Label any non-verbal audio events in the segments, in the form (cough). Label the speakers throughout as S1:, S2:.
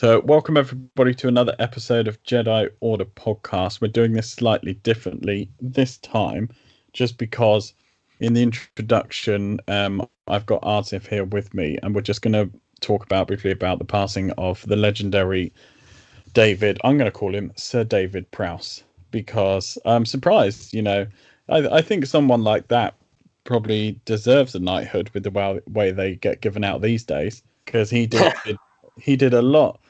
S1: So, welcome everybody to another episode of Jedi Order podcast. We're doing this slightly differently this time, just because in the introduction, um, I've got Artif here with me, and we're just going to talk about briefly about the passing of the legendary David. I'm going to call him Sir David Prowse because I'm surprised. You know, I, I think someone like that probably deserves a knighthood with the way, way they get given out these days because he did. (laughs) he did a lot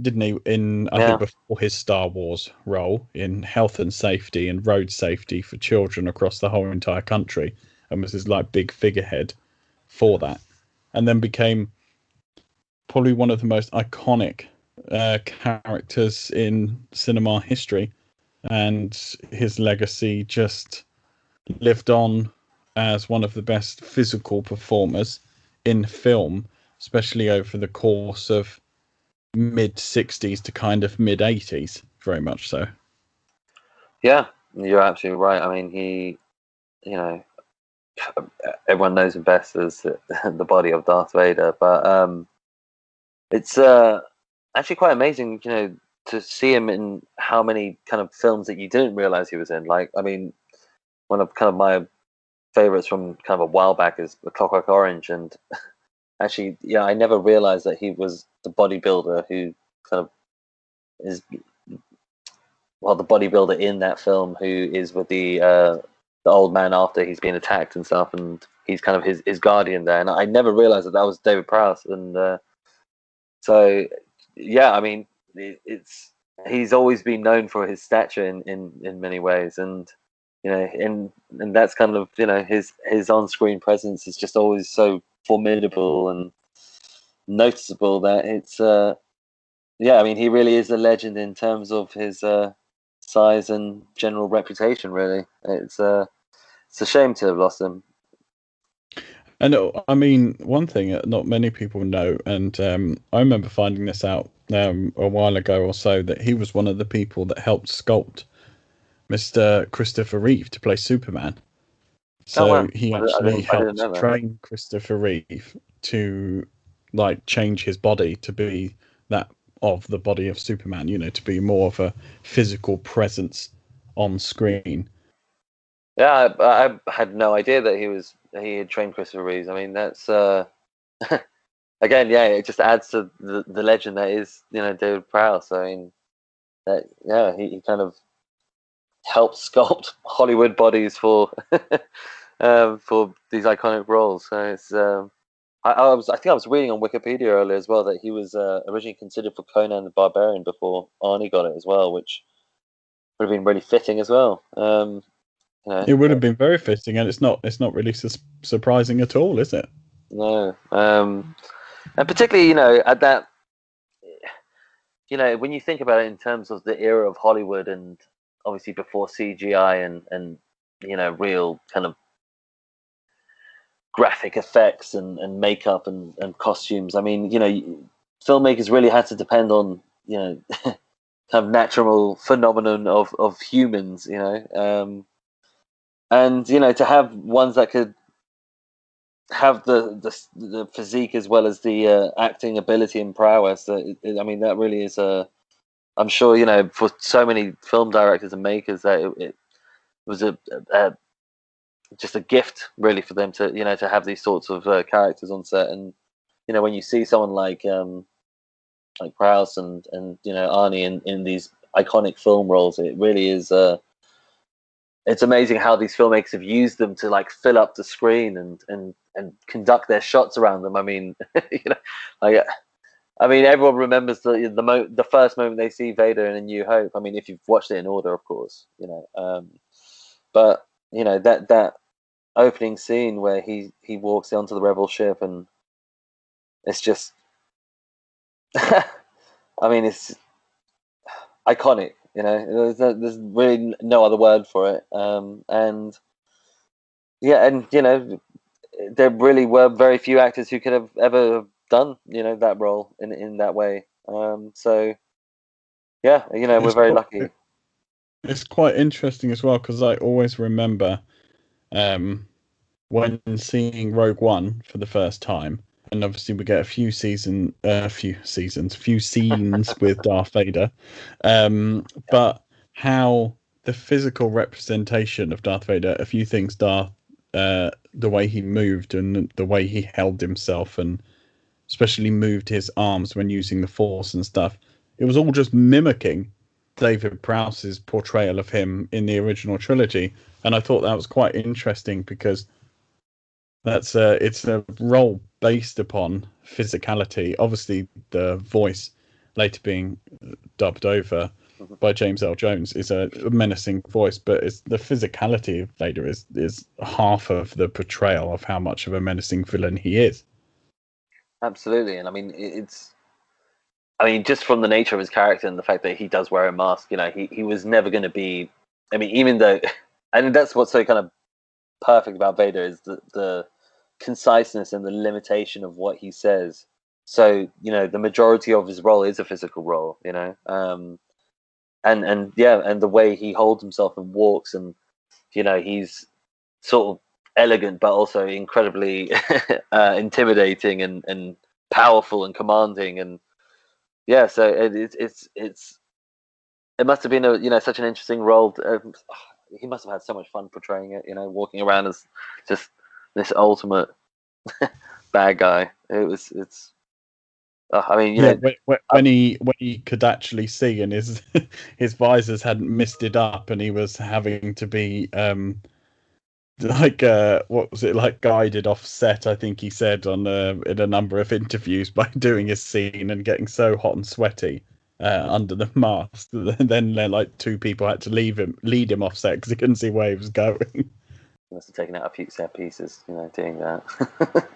S1: didn't he? In I yeah. think before his Star Wars role in health and safety and road safety for children across the whole entire country, and was his like big figurehead for that, and then became probably one of the most iconic uh, characters in cinema history, and his legacy just lived on as one of the best physical performers in film, especially over the course of mid 60s to kind of mid 80s, very much so.
S2: Yeah, you're absolutely right. I mean, he, you know, everyone knows him best as (laughs) the body of Darth Vader, but um, it's uh, actually quite amazing, you know, to see him in how many kind of films that you didn't realize he was in. Like, I mean, one of kind of my favorites from kind of a while back is The Clockwork Orange, and (laughs) actually, yeah, I never realized that he was the bodybuilder who kind of is well, the bodybuilder in that film who is with the uh, the old man after he's been attacked and stuff, and he's kind of his, his guardian there. And I never realized that that was David Prowse. And uh, so, yeah, I mean, it, it's he's always been known for his stature in, in, in many ways, and you know, and and that's kind of you know his his on screen presence is just always so formidable and noticeable that it's uh yeah i mean he really is a legend in terms of his uh size and general reputation really. It's uh it's a shame to have lost him.
S1: And uh, i mean one thing not many people know and um i remember finding this out um a while ago or so that he was one of the people that helped sculpt mr christopher reeve to play superman so oh, wow. he actually helped train Christopher Reeve to like change his body to be that of the body of Superman, you know, to be more of a physical presence on screen.
S2: Yeah, I, I had no idea that he was he had trained Christopher Reeves. I mean, that's uh, (laughs) again, yeah, it just adds to the, the legend that is you know David Prowse. I mean, that yeah, he, he kind of helped (laughs) sculpt Hollywood bodies for (laughs) um, for these iconic roles. So it's um, I, I, was I think I was reading on Wikipedia earlier as well that he was uh, originally considered for Conan the Barbarian before Arnie got it as well, which would have been really fitting as well. Um,
S1: you know, it would have been very fitting, and it's not it's not really su- surprising at all, is it?
S2: No, um, and particularly you know at that you know when you think about it in terms of the era of Hollywood and obviously before CGI and and you know real kind of graphic effects and, and makeup and, and costumes. I mean, you know, filmmakers really had to depend on you know (laughs) kind of natural phenomenon of of humans, you know, um, and you know to have ones that could have the the, the physique as well as the uh, acting ability and prowess. That I mean, that really is a. I'm sure you know for so many film directors and makers that it, it was a, a, just a gift really for them to you know to have these sorts of uh, characters on set. And you know when you see someone like um like Prowse and and you know Arnie in in these iconic film roles it really is uh it's amazing how these filmmakers have used them to like fill up the screen and and and conduct their shots around them. I mean (laughs) you know like I mean, everyone remembers the the mo- the first moment they see Vader in A New Hope. I mean, if you've watched it in order, of course, you know. Um, but you know that that opening scene where he he walks onto the rebel ship and it's just (laughs) I mean it's iconic. You know, there's, there's really no other word for it. Um, and yeah, and you know, there really were very few actors who could have ever done you know that role in in that way. Um, so yeah, you know, we're very lucky.
S1: It's quite interesting as well because I always remember um, when seeing Rogue One for the first time, and obviously we get a few season, a uh, few seasons, a few scenes (laughs) with Darth Vader, um, but how the physical representation of Darth Vader, a few things Darth, uh, the way he moved and the way he held himself, and especially moved his arms when using the Force and stuff. It was all just mimicking David Prowse's portrayal of him in the original trilogy, and I thought that was quite interesting because that's a it's a role based upon physicality. Obviously, the voice later being dubbed over mm-hmm. by James Earl Jones is a menacing voice, but it's the physicality of Vader is is half of the portrayal of how much of a menacing villain he is.
S2: Absolutely, and I mean it's. I mean, just from the nature of his character and the fact that he does wear a mask, you know, he, he was never going to be. I mean, even though, (laughs) and that's what's so kind of perfect about Vader is the, the conciseness and the limitation of what he says. So you know, the majority of his role is a physical role. You know, um, and and yeah, and the way he holds himself and walks, and you know, he's sort of elegant, but also incredibly (laughs) uh, intimidating and and powerful and commanding. And yeah, so it, it, it's it's it must have been a you know such an interesting role. To, um, (sighs) he must have had so much fun portraying it. You know, walking around as just this ultimate (laughs) bad guy. It was it's. Uh, I mean, yeah,
S1: know, when, when, he when he could actually see and his (laughs) his visors hadn't misted up and he was having to be um (laughs) like uh what was it like guided offset i think he said on uh, in a number of interviews (laughs) by doing his scene and getting so hot and sweaty uh, under the (laughs) mask. Then like two people had to leave him lead him off set because he couldn't see where he was going.
S2: Must have taken out a few set pieces you know doing that.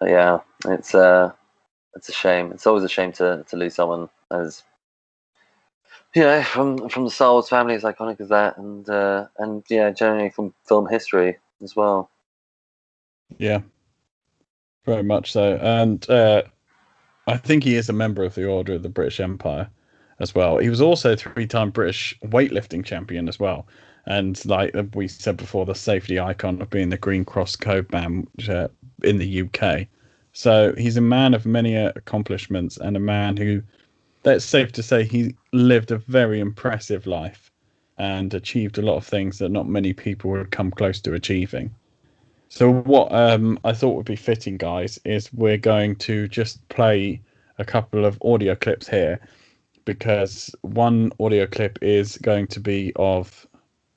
S2: Yeah it's uh it's a shame. It's always a shame to to lose someone as you know, from from the Star Wars family as iconic as that, and uh, and yeah, generally from film history as well.
S1: Yeah, very much so, and uh, I think he is a member of the Order of the British Empire as well. He was also three-time British weightlifting champion as well, and like we said before, the safety icon of being the Green Cross Code man uh, in the UK. So he's a man of many accomplishments and a man who that's safe to say he lived a very impressive life and achieved a lot of things that not many people would come close to achieving. So what um, I thought would be fitting, guys, is we're going to just play a couple of audio clips here because one audio clip is going to be of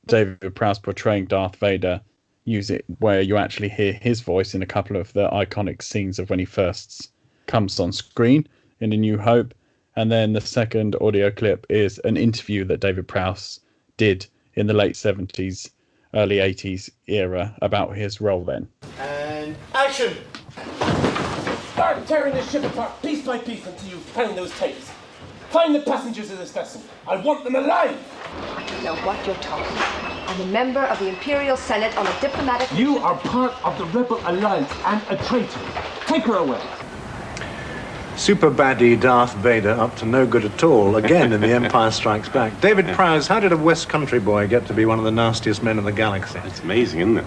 S1: David Prowse portraying Darth Vader. Use it where you actually hear his voice in a couple of the iconic scenes of when he first comes on screen in A New Hope, and then the second audio clip is an interview that David Prowse did in the late 70s, early 80s era about his role then.
S3: And action! Start tearing the ship apart piece by piece until you find those tapes. Find the passengers of this vessel. I want them alive!
S4: I don't know what you're talking about. I'm a member of the Imperial Senate on a diplomatic.
S3: You are part of the Rebel Alliance and a traitor. Take her away
S5: super baddie Darth Vader up to no good at all, again in The (laughs) Empire Strikes Back. David Prowse, how did a West Country boy get to be one of the nastiest men in the galaxy?
S6: It's amazing, isn't it?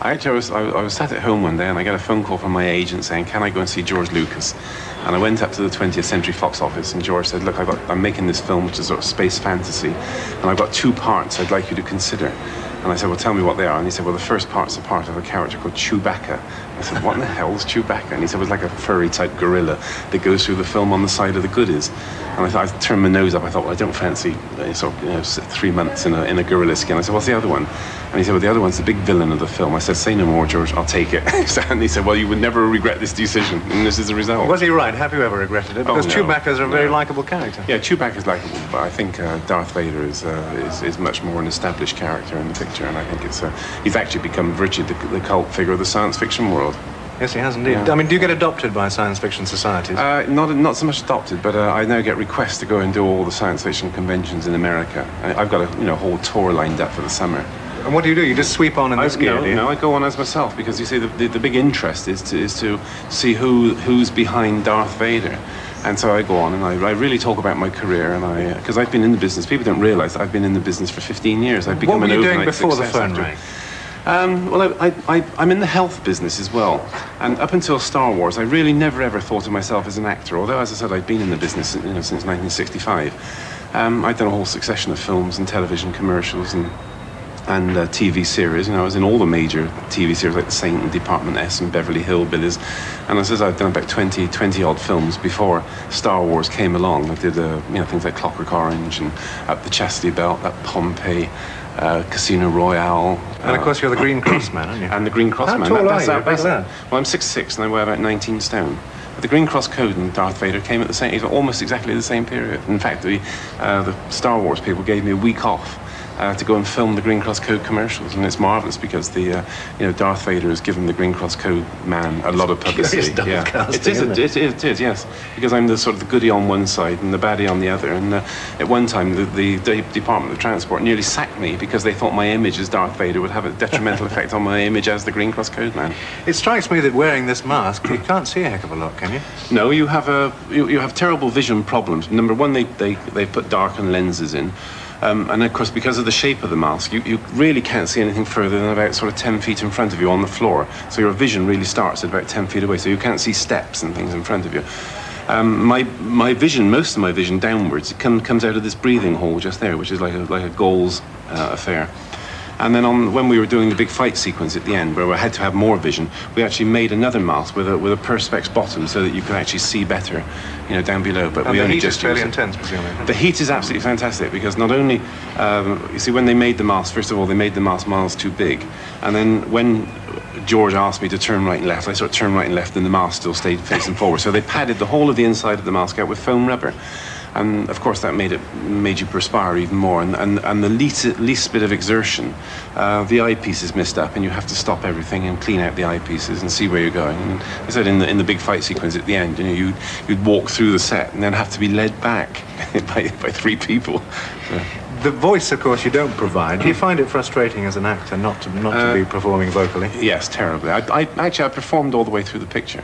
S6: I, actually was, I, I was sat at home one day and I got a phone call from my agent saying, can I go and see George Lucas? And I went up to the 20th Century Fox office and George said, look, I've got, I'm making this film, which is sort of space fantasy, and I've got two parts I'd like you to consider. And I said, well, tell me what they are. And he said, well, the first part's a part of a character called Chewbacca. I said, what in the hell is Chewbacca? And he said, it was like a furry type gorilla that goes through the film on the side of the goodies. And I thought, I turned my nose up. I thought, well, I don't fancy uh, sort of, you know, three months in a, in a gorilla skin. I said, what's the other one? And he said, well, the other one's the big villain of the film. I said, say no more, George, I'll take it. (laughs) and he said, well, you would never regret this decision. And this is the result.
S5: Was he right? Have you ever regretted it? Because oh, no, Chewbacca's a very likable character.
S6: Yeah, Chewbacca's likable, but I think uh, Darth Vader is, uh, is, is much more an established character in the picture. And I think it's uh, he's actually become virtually the, the cult figure of the science fiction world.
S5: Yes, he has indeed.
S6: Yeah.
S5: I mean, do you get adopted by science fiction societies?
S6: Uh, not not so much adopted, but uh, I now get requests to go and do all the science fiction conventions in America. I, I've got a you know whole tour lined up for the summer.
S5: and what do you do? You just sweep on in
S6: I,
S5: this gear,
S6: no,
S5: do you?
S6: no, I go on as myself because you see the, the, the big interest is to is to see who who's behind Darth Vader. And so I go on and I, I really talk about my career and I because I've been in the business. People don't realise I've been in the business for 15 years. I've become
S5: What were
S6: an
S5: you doing before the phone rang?
S6: Um, well, I, I, I, I'm in the health business as well. And up until Star Wars, I really never ever thought of myself as an actor. Although, as I said, I'd been in the business you know, since 1965. Um, I'd done a whole succession of films and television commercials and and uh, TV series. You know, I was in all the major TV series like The Saint and Department S and Beverly Hillbillies. And I said, I've done about 20, 20 odd films before Star Wars came along. I did, uh, you know, things like Clockwork Orange and Up the Chastity Belt, Up Pompeii, uh, Casino Royale.
S5: And of course, you're the Green Cross man, aren't you?
S6: and the Green Cross
S5: How
S6: man.
S5: tall
S6: that's
S5: are you?
S6: our
S5: A big lad.
S6: Well, I'm 6'6 and I weigh about 19 stone. But the Green Cross Code and Darth Vader came at the same, almost exactly the same period. In fact, the, uh, the Star Wars people gave me a week off. Uh, to go and film the Green Cross Code commercials, and it's marvelous because the, uh, you know, Darth Vader has given the Green Cross Code man a lot of publicity. yeah,
S5: casting,
S6: it is,
S5: isn't
S6: it, it, is, it is, yes, because I'm the sort of the goody on one side and the baddie on the other. And uh, at one time, the, the, the Department of Transport nearly sacked me because they thought my image as Darth Vader would have a detrimental (laughs) effect on my image as the Green Cross Code man.
S5: It strikes me that wearing this mask, you can't see a heck of a lot, can you?
S6: No, you have a you, you have terrible vision problems. Number one, they they, they put darkened lenses in. Um, and of course, because of the shape of the mask, you, you really can't see anything further than about sort of 10 feet in front of you on the floor. So your vision really starts at about 10 feet away. So you can't see steps and things in front of you. Um, my my vision, most of my vision downwards, come, comes out of this breathing hole just there, which is like a like a Gauls uh, affair. And then on when we were doing the big fight sequence at the end, where we had to have more vision, we actually made another mask with a with a perspex bottom, so that you could actually see better, you know, down below. But
S5: And
S6: we
S5: the
S6: only
S5: heat is fairly intense, presumably.
S6: The heat is absolutely fantastic because not only, um, you see, when they made the mask, first of all, they made the mask miles too big. And then when George asked me to turn right and left, I sort of turned right and left and the mask still stayed facing forward. So they padded the whole of the inside of the mask out with foam rubber. And of course, that made it made you perspire even more. And, and, and the least, least bit of exertion, uh, the eyepiece is messed up, and you have to stop everything and clean out the eyepieces and see where you're going. And I said in the, in the big fight sequence at the end, you know, you'd, you'd walk through the set and then have to be led back (laughs) by, by three people. So- (laughs)
S5: The voice, of course, you don't provide. Do you find it frustrating as an actor not to not to be performing vocally?
S6: Yes, terribly. I, I actually I performed all the way through the picture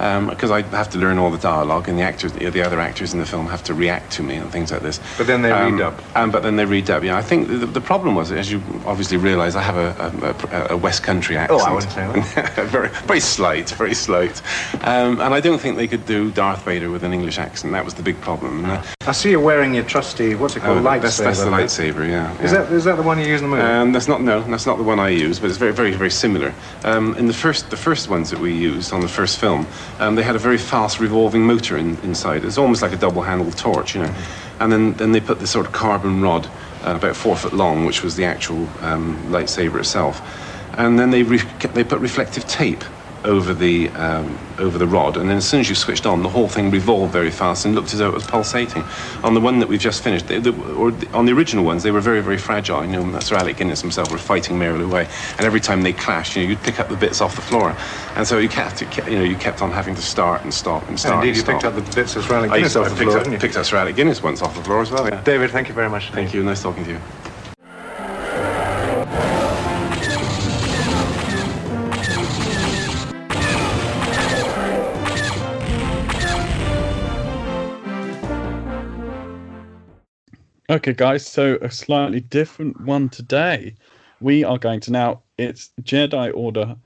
S6: because I have to learn all the dialogue, and the actors, the, the other actors in the film, have to react to me and things like this.
S5: But then they
S6: um,
S5: redub.
S6: Um, but then they redub. Yeah, I think the, the problem was, as you obviously realise, I have a, a, a West Country accent.
S5: Oh, I wouldn't say that. (laughs)
S6: very, very slight, very slight. Um, and I don't think they could do Darth Vader with an English accent. That was the big problem. And, uh,
S5: I see you're wearing your trusty, what's it called,
S6: oh,
S5: lightsaber.
S6: that's, that's the lightsaber. Yeah.
S5: Is that is that the one you use in the movie?
S6: Um, that's not no, that's not the one I use, but it's very, very, very similar. Um, in the first, the first ones that we used on the first film, um, they had a very fast revolving motor in, inside. It's almost like a double-handled torch, you know. And then, then they put this sort of carbon rod, uh, about four foot long, which was the actual um, lightsaber itself. And then they they put reflective tape over the um, over the rod, and then as soon as you switched on, the whole thing revolved very fast and looked as though it was pulsating. On the one that we've just finished, they, the, or the, on the original ones, they were very very fragile. You know, Sir Alec Guinness himself were fighting merrily away, and every time they clashed, you know, you'd pick up the bits off the floor, and so you kept you know you kept on having to start and stop and start.
S5: Indeed, you
S6: and
S5: picked up the bits of Sir Alec Guinness
S6: used-
S5: off
S6: I
S5: the
S6: picked,
S5: floor,
S6: up,
S5: didn't you?
S6: picked up Sir Alec Guinness once off the floor as well. Yeah.
S5: David, thank you very much.
S6: Thank you. Nice talking to you.
S1: Okay, guys, so a slightly different one today. We are going to now, it's Jedi Order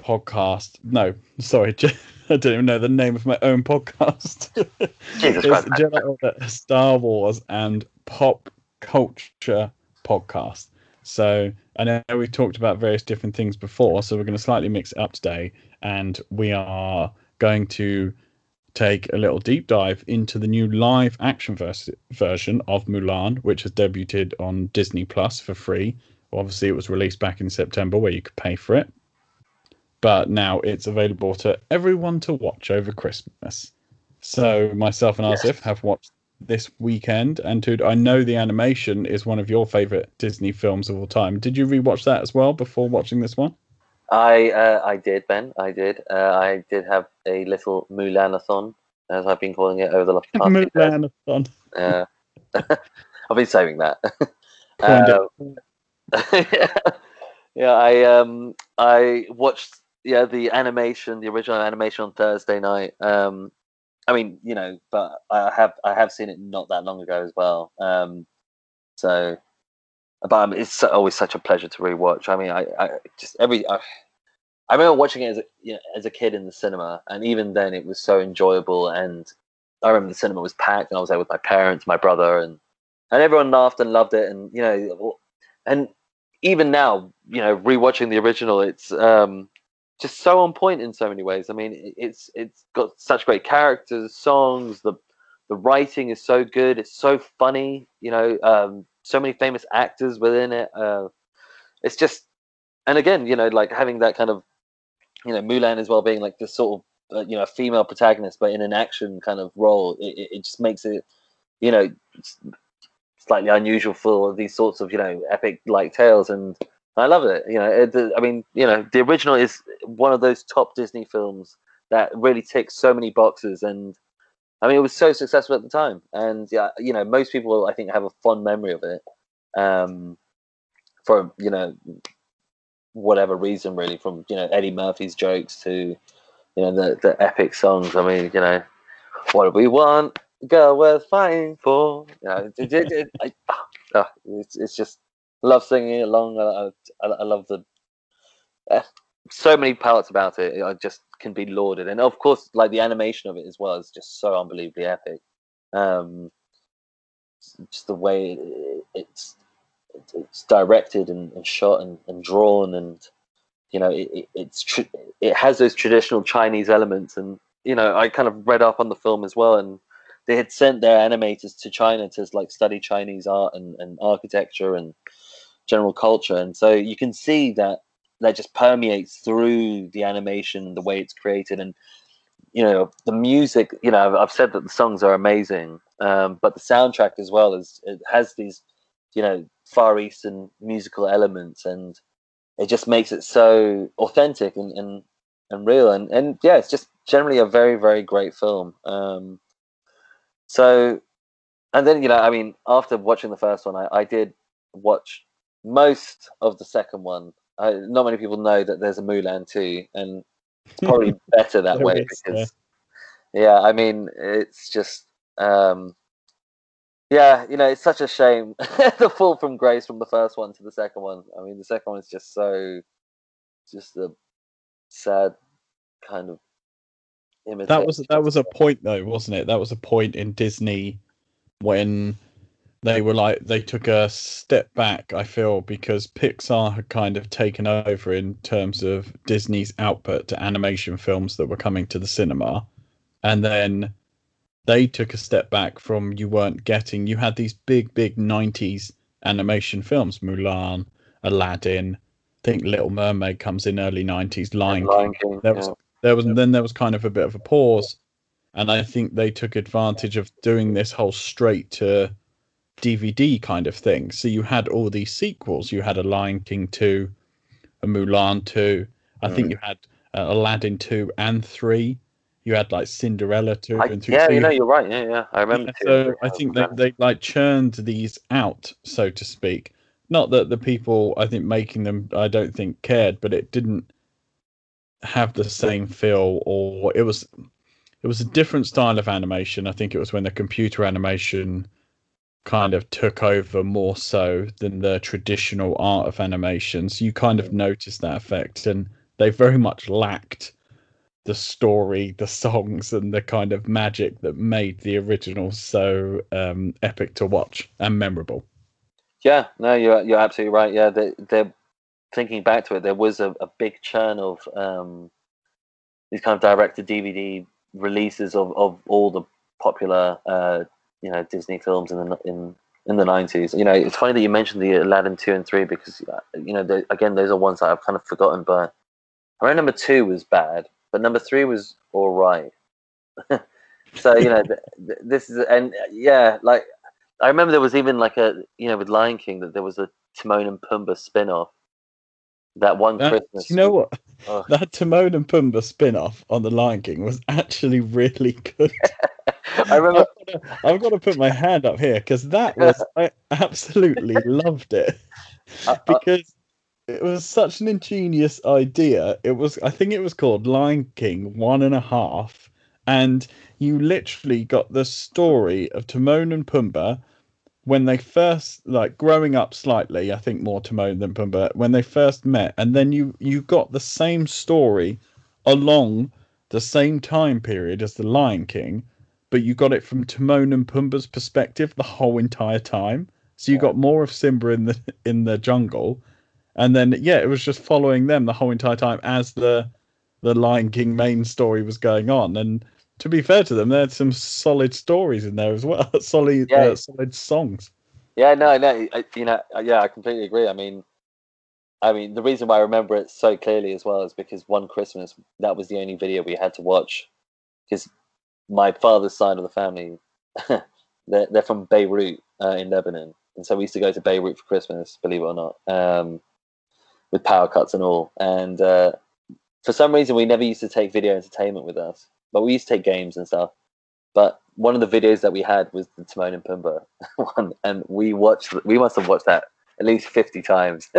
S1: podcast. No, sorry, Je- (laughs) I don't even know the name of my own podcast. (laughs)
S2: Jesus
S1: it's. Jedi Order, Star Wars, and Pop Culture podcast. So I know we've talked about various different things before, so we're going to slightly mix it up today, and we are going to take a little deep dive into the new live action vers- version of Mulan, which has debuted on Disney Plus for free. Obviously, it was released back in September where you could pay for it, but now it's available to everyone to watch over Christmas. So, myself and Asif have watched this weekend, and dude, I know the animation is one of your favorite Disney films of all time. Did you rewatch that as well before watching this one?
S2: I uh, I did, Ben. I did. Uh, I did have a little Mulanathon, as I've been calling it over the last (laughs) past.
S1: Mulanathon.
S2: Yeah. (laughs) I've been saving that.
S1: Coined it. (laughs)
S2: Um, yeah, yeah. I um I watched yeah the animation, the original animation on Thursday night. Um, I mean, you know, but I have I have seen it not that long ago as well. Um, so, but um, it's always such a pleasure to rewatch. I mean, I, I just every I, I remember watching it as a you know, as a kid in the cinema, and even then it was so enjoyable. And I remember the cinema was packed, and I was there with my parents, my brother, and and everyone laughed and loved it. And you know, and even now, you know, rewatching the original, it's um, just so on point in so many ways. I mean, it- it's it's got such great characters, songs, the the writing is so good. It's so funny. You know, um, so many famous actors within it. Uh, it's just, and again, you know, like having that kind of, you know, Mulan as well being like this sort of, uh, you know, female protagonist, but in an action kind of role. It, it, just makes it, you know, slightly unusual for these sorts of, you know, epic like tales and. I love it. You know, it, I mean, you know, the original is one of those top Disney films that really ticks so many boxes, and I mean, it was so successful at the time. And yeah, you know, most people I think have a fond memory of it, um, for you know, whatever reason, really, from you know Eddie Murphy's jokes to you know the the epic songs. I mean, you know, what do we want? Girl worth fighting for. You know, it, it, it, ah, it's, it's just love singing along. I, I, I love the eh, so many parts about it. I just can be lauded, and of course, like the animation of it as well is just so unbelievably epic. Um, just the way it's it's directed and, and shot and, and drawn, and you know, it, it, it's tr- it has those traditional Chinese elements, and you know, I kind of read up on the film as well, and they had sent their animators to China to like study Chinese art and, and architecture and general culture, and so you can see that that just permeates through the animation, the way it's created, and you know the music. You know, I've, said that the songs are amazing, um, but the soundtrack as well is it has these, you know, far eastern musical elements, and it just makes it so authentic and and, and real, and and yeah, it's just generally a very very great film. Um, so, and then you know, I mean, after watching the first one, I, I did watch most of the second one. I, not many people know that there's a Mulan too, and it's probably (laughs) better that way
S1: is,
S2: because, yeah, I mean, it's just, um, yeah, you know, it's such a shame (laughs) the fall from grace from the first one to the second one. I mean, the second one is just so, just a sad kind of image.
S1: That was that was a point though, wasn't it? That was a point in Disney when they were like they took a step back, I feel, because Pixar had kind of taken over in terms of Disney's output to animation films that were coming to the cinema. And then they took a step back from you weren't getting you had these big, big nineties animation films, Mulan, Aladdin, I think Little Mermaid comes in early nineties, Lion King.
S2: Lion King,
S1: There was
S2: yeah.
S1: there was then there was kind of a bit of a pause and i think they took advantage of doing this whole straight to dvd kind of thing so you had all these sequels you had a lion king 2 a mulan 2 i think
S2: Mm.
S1: you had uh, aladdin 2 and 3 you had like cinderella 2
S2: I,
S1: and 3
S2: yeah,
S1: So
S2: you know,
S1: had-
S2: you're right. Yeah, yeah, I remember.
S1: yeah, so I think they, they like churned these out, so to speak. Not that the people I think making them I don't think cared, but it didn't have the same feel or it was it was a different style of animation. I think it was when the computer animation kind of took over more so than the traditional art of animation. So you kind of noticed that effect and they very much lacked the story, the songs, and the kind of magic that made the original so um, epic to watch and memorable.
S2: Yeah, no, you're you're absolutely right. Yeah, they they're thinking back to it. There was a, a big churn of um, these kind of direct to DVD releases of, of all the popular uh, you know Disney films in the in in the nineties. You know, it's funny that you mentioned the Aladdin two and three because uh, you know they, again those are ones that I've kind of forgotten. But I remember number two was bad, but number three was all right. (laughs) so you know th- th- this is and uh, yeah, like I remember there was even like a you know with Lion King that there was a Timon and Pumbaa spin-off That one
S1: That-
S2: Christmas.
S1: you know what?
S2: Ugh.
S1: That Timon and Pumbaa spin-off on The Lion King was actually really good. (laughs)
S2: I remember.
S1: I've got to, I've got to put my hand up here because that was (laughs) I absolutely loved it
S2: Uh, uh,
S1: because it was such an ingenious idea. It was I think it was called Lion King One and a Half, and you literally got the story of Timon and Pumbaa when they first like growing up slightly. I think more Timon than Pumbaa when they first met, and then you you got the same story along the same time period as the Lion King but you got it from Timon and Pumbaa's perspective the whole entire time. So you got more of Simba in the (laughs) in the jungle, and then yeah, it was just following them the whole entire time as the the Lion King main story was going on. And to be fair to them, they had some solid stories in there as well, (laughs) solid
S2: Yeah.
S1: uh, solid songs.
S2: Yeah, no, no, I, you know, uh, yeah, I completely agree. I mean, I mean, the reason why I remember it so clearly as well is because one Christmas that was the only video we had to watch because my father's side of the family, (laughs) they're they're from Beirut uh, in Lebanon, and so we used to go to Beirut for Christmas, believe it or not, um, with power cuts and all. And uh, for some reason, we never used to take video entertainment with us, but we used to take games and stuff. But one of the videos that we had was the Timon and Pumbaa (laughs) one, and we watched. We must have watched that at least fifty times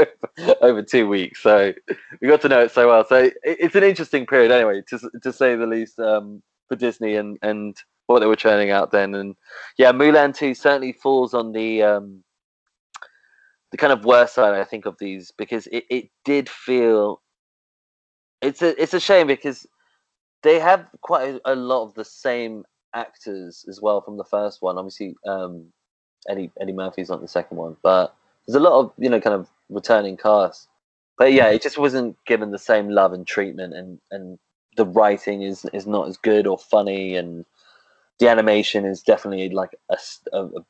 S2: (laughs) over two weeks. So we got to know it so well. So it's an interesting period, anyway, to to say the least, um, for Disney and and what they were churning out then. And yeah, Mulan two certainly falls on the um, the kind of worst side, I think, of these because it, it did feel. It's a it's a shame because they have quite a, a lot of the same actors as well from the first one. Obviously, um, Eddie Eddie Murphy's not the second one, but there's a lot of you know kind of returning cast. But yeah, it just wasn't given the same love and treatment, and and the writing is is not as good or funny, and the animation is definitely like a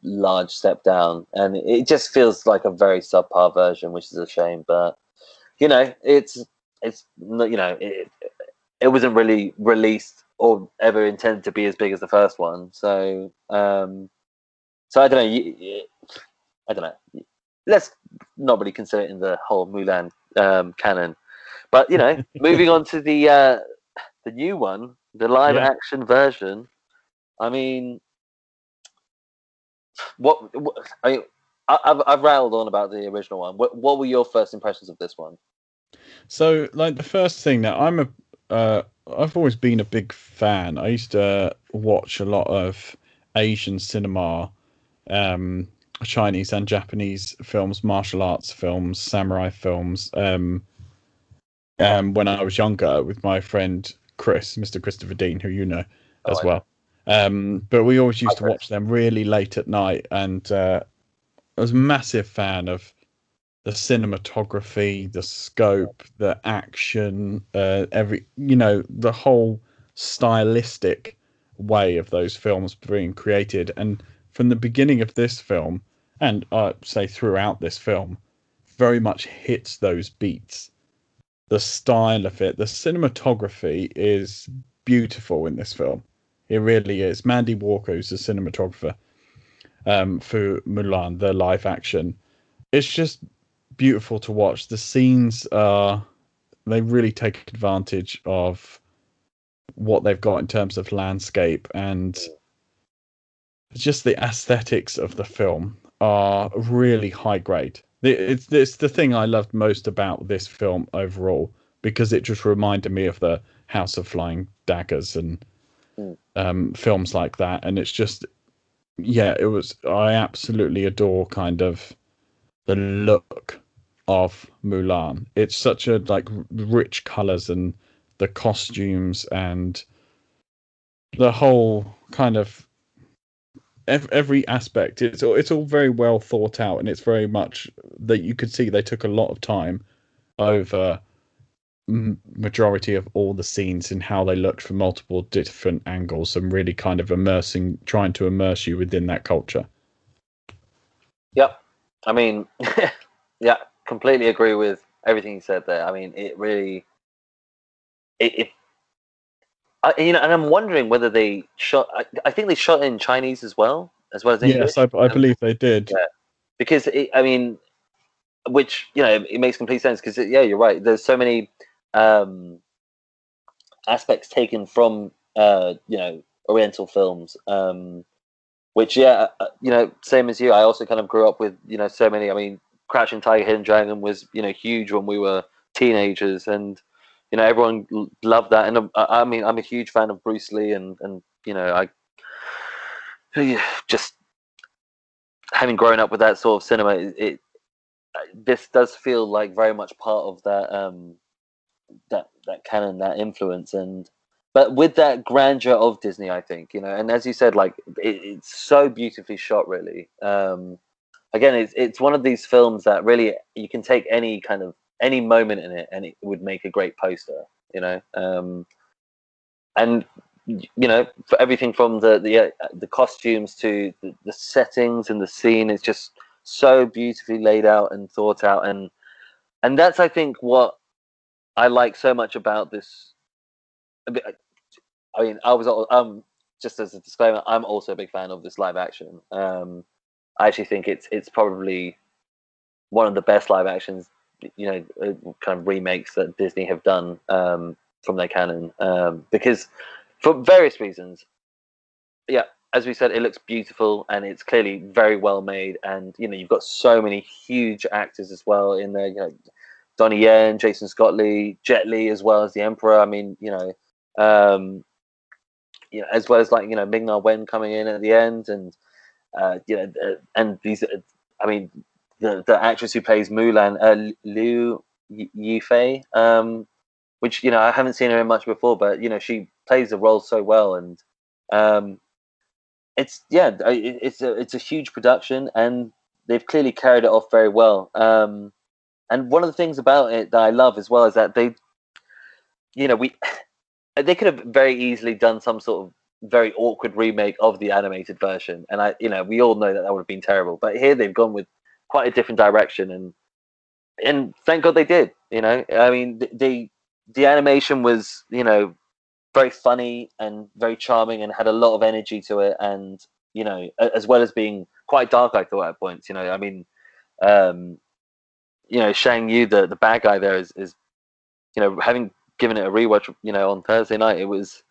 S2: large step down, and it just feels like a very subpar version, which is a shame. But you know, it's it's not you know it it wasn't really released or ever intended to be as big as the first one. So, um, so I don't know. You, you- I don't know. Let's not really consider it in the whole Mulan um, canon. But you know, (laughs) moving on to the uh, the new one, the live
S1: Yeah.
S2: action version. I mean, what, what I mean, I, I've I've rattled on about the original one. What what were your first impressions of this one?
S1: So, like the first thing that I'm a, uh, I've always been a big fan. I used to watch a lot of Asian cinema, um, Chinese and Japanese films, martial arts films, samurai films. Um, um, when I was younger, with my friend Chris, Mr. Christopher Dean, who you know
S2: Oh,
S1: as
S2: I know.
S1: well. Um, but we always used
S2: Hi,
S1: to watch them really late at night, and uh, I was a massive fan of the cinematography, the scope, the action, uh, every you know the whole stylistic way of those films being created. And from the beginning of this film, and I say throughout this film, very much hits those beats. The style of it, the cinematography is beautiful in this film. It really is. Mandy Walker, who's the cinematographer um, for Mulan, the live action, it's just beautiful to watch. The scenes are they really take advantage of what they've got in terms of landscape and just the aesthetics of the film are really high grade. It's it's the thing I loved most about this film overall because it just reminded me of the House of Flying Daggers and
S2: Mm.
S1: um, films like that, and it's just yeah, it was. I absolutely adore kind of the look of Mulan. It's such a like rich colors and the costumes and the whole kind of every aspect. It's all it's all very well thought out, and it's very much that you could see they took a lot of time over majority of all the scenes and how they looked from multiple different angles and really kind of immersing trying to immerse you within that culture
S2: Yep. I mean, (laughs) yeah, completely agree with everything you said there. I mean, it really, it, it I, you know, and I'm wondering whether they shot. I, I think they shot in Chinese as well, as well as English.
S1: yes I, I believe they did
S2: Yeah. because it, I mean, which you know it makes complete sense because yeah, you're right. There's so many um, aspects taken from uh, you know Oriental films. Um, which yeah, uh, you know, same as you. I also kind of grew up with you know so many. I mean, Crouching Tiger, Hidden Dragon was you know huge when we were teenagers, and you know everyone loved that. And um, I mean, I'm a huge fan of Bruce Lee, and and you know I just having grown up with that sort of cinema, it, it this does feel like very much part of that um that that canon, that influence, and but with that grandeur of Disney, I think you know, and as you said, like it, it's so beautifully shot. Really, um, again, it's it's one of these films that really you can take any kind of any moment in it, and it would make a great poster. You know, um, and you know, for everything from the the uh, the costumes to the, the settings and the scene, it's just so beautifully laid out and thought out, and and that's I think what I like so much about this I mean, I was um just as a disclaimer, I'm also a big fan of this live action. Um, I actually think it's it's probably one of the best live actions, you know, uh, kind of remakes that Disney have done um, from their canon um, because for various reasons. Yeah, as we said, it looks beautiful and it's clearly very well made. And you know, you've got so many huge actors as well in there. You know, Donnie Yen, Jason Scott Lee, Jet Li, as well as the Emperor. I mean, you know, um, you know, as well as like you know Ming Na Wen coming in at the end, and uh, you know, uh, and these, uh, I mean, the the actress who plays Mulan, uh, Liu Yifei, um, which you know I haven't seen her in much before, but you know she plays the role so well, and um, it's yeah, it's a it's a huge production, and they've clearly carried it off very well. Um, and one of the things about it that I love as well is that they, you know, we (sighs) they could have very easily done some sort of very awkward remake of the animated version, and I, you know, we all know that that would have been terrible. But here they've gone with quite a different direction, and and thank God they did. You know, I mean, the the, animation was, you know, very funny and very charming, and had a lot of energy to it, and you know, as well as being quite dark, I thought at points. You know, I mean, um, you know, Shan Yu, the the bad guy there, is is you know having given it a rewatch, you know, on Thursday night, it was,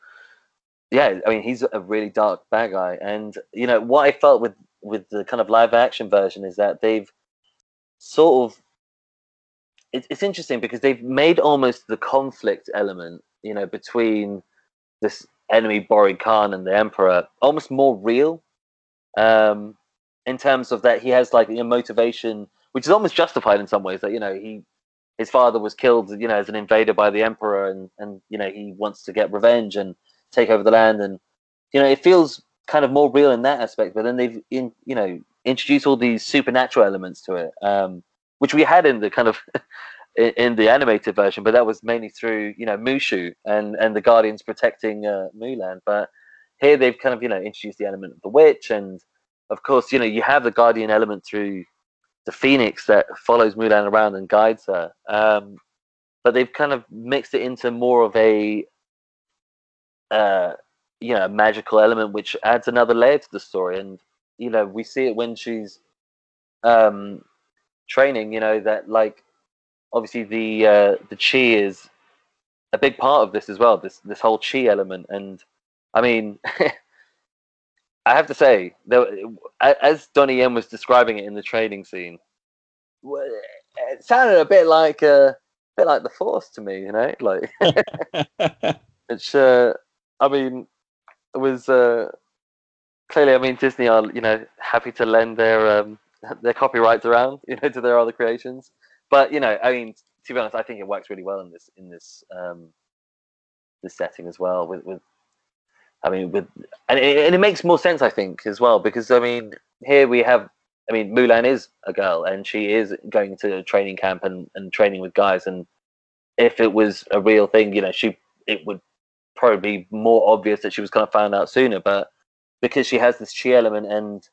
S2: yeah, I mean, he's a really dark bad guy, and you know what I felt with with the kind of live action version is that they've sort of it, it's interesting because they've made almost the conflict element, you know, between this enemy Bori Khan and the Emperor almost more real, um, in terms of that he has like a motivation, which is almost justified in some ways. That you know he his father was killed, you know, as an invader by the emperor, and and you know he wants to get revenge and take over the land, and you know it feels kind of more real in that aspect. But then they've in you know introduced all these supernatural elements to it, um, which we had in the kind of (laughs) in the animated version, but that was mainly through you know Mushu and and the Guardians protecting uh, Mulan. But here they've kind of you know introduced the element of the witch, and of course you know you have the Guardian element through the phoenix that follows Mulan around and guides her. Um, but they've kind of mixed it into more of a uh, you know magical element, which adds another layer to the story. And you know we see it when she's um, training. You know that like obviously the uh, the chi is a big part of this as well. This this whole chi element, and I mean. (laughs) I have to say, there, as Donnie Yen was describing it in the training scene, it sounded a bit like a, uh, a bit like the Force to me. You know, like (laughs) (laughs) it's. Uh, I mean, was uh, clearly. I mean, Disney are you know happy to lend their um, their copyrights around, (laughs) you know, to their other creations. But you know, I mean, to be honest, I think it works really well in this in this um, this setting as well with with I mean, with and it, and it makes more sense, I think, as well, because I mean, here we have. I mean, Mulan is a girl, and she is going to training camp and, and training with guys. And if it was a real thing, you know, she it would probably more obvious that she was kind of found out sooner. But because she has this chi element, and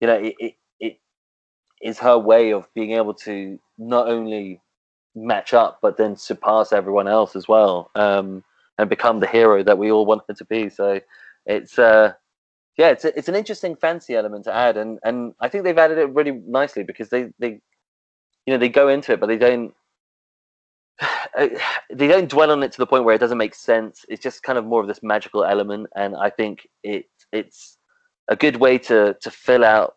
S2: you know, it, it, it is her way of being able to not only match up, but then surpass everyone else as well. Um, and become the hero that we all want her to be. So it's uh, yeah, it's a, it's an interesting fancy element to add, and and I think they've added it really nicely because they they you know they go into it, but they don't they don't dwell on it to the point where it doesn't make sense. It's just kind of more of this magical element, and I think it it's a good way to to fill out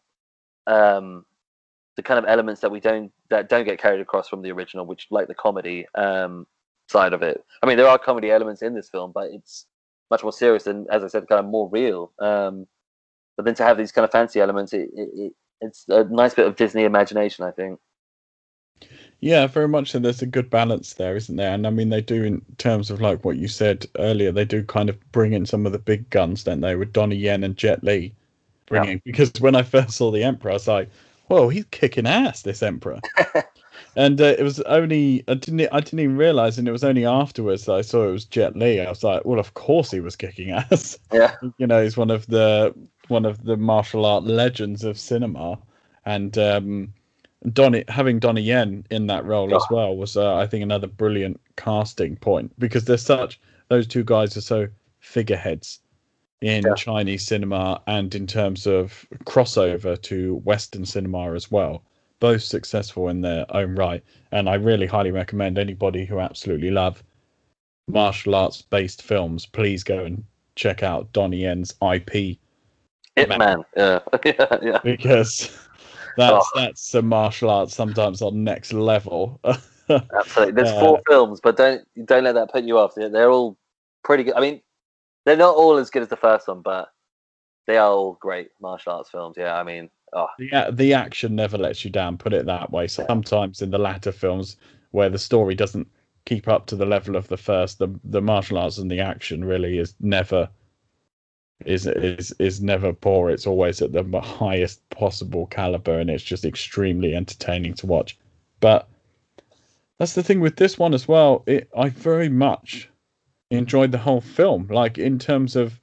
S2: um, the kind of elements that we don't that don't get carried across from the original, which like the comedy um, side of it. I mean, there are comedy elements in this film, but it's much more serious and, as I said, kind of more real. Um, but then to have these kind of fancy elements, it, it, it it's a nice bit of Disney imagination, I think.
S1: Yeah, very much so. There's a good balance there, isn't there? And I mean, they do in terms of like what you said earlier. They do kind of bring in some of the big guns, don't they? With Donnie Yen and Jet Li bringing. Yeah. Because when I first saw the Emperor, I was like, "Whoa, he's kicking ass!" This Emperor. (laughs) and uh, it was only I didn't I didn't even realize, and it was only afterwards that I saw it was Jet Li. I was like, "Well, of course he was kicking ass."
S2: Yeah. (laughs)
S1: you know, he's one of the one of the martial art legends of cinema, and. um Donnie having Donnie Yen in that role oh. as well was, uh, I think, another brilliant casting point because they're such those two guys are so figureheads in yeah. Chinese cinema and in terms of crossover to Western cinema as well. Both successful in their own right, and I really highly recommend anybody who absolutely love martial arts based films, please go and check out Donnie Yen's IP.
S2: Hitman, yeah, yeah, (laughs) yeah.
S1: Because that's oh. that's some martial arts sometimes on next level. (laughs)
S2: Absolutely. There's four uh, films, but don't don't let that put you off. They're all pretty good. I mean, they're not all as good as the first one, but they are all great martial arts films. Yeah, I mean, oh.
S1: the the action never lets you down. Put it that way. Sometimes in the latter films, where the story doesn't keep up to the level of the first, the the martial arts and the action really is never is is is never poor. It's always at the highest possible caliber, and it's just extremely entertaining to watch. But that's the thing with this one as well. It I very much enjoyed the whole film. Like in terms of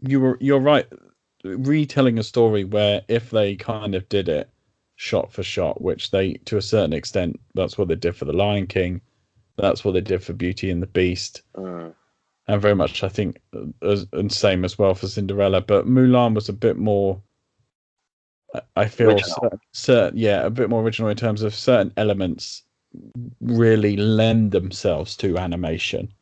S1: you were you're right, retelling a story where if they kind of did it shot for shot, which they to a certain extent that's what they did for the Lion King, that's what they did for Beauty and the Beast.
S2: Mm
S1: and very much I think as, and same as well for Cinderella. But Mulan was a bit more. I feel certain, certain, yeah, a bit more original in terms of certain elements really lend themselves to animation.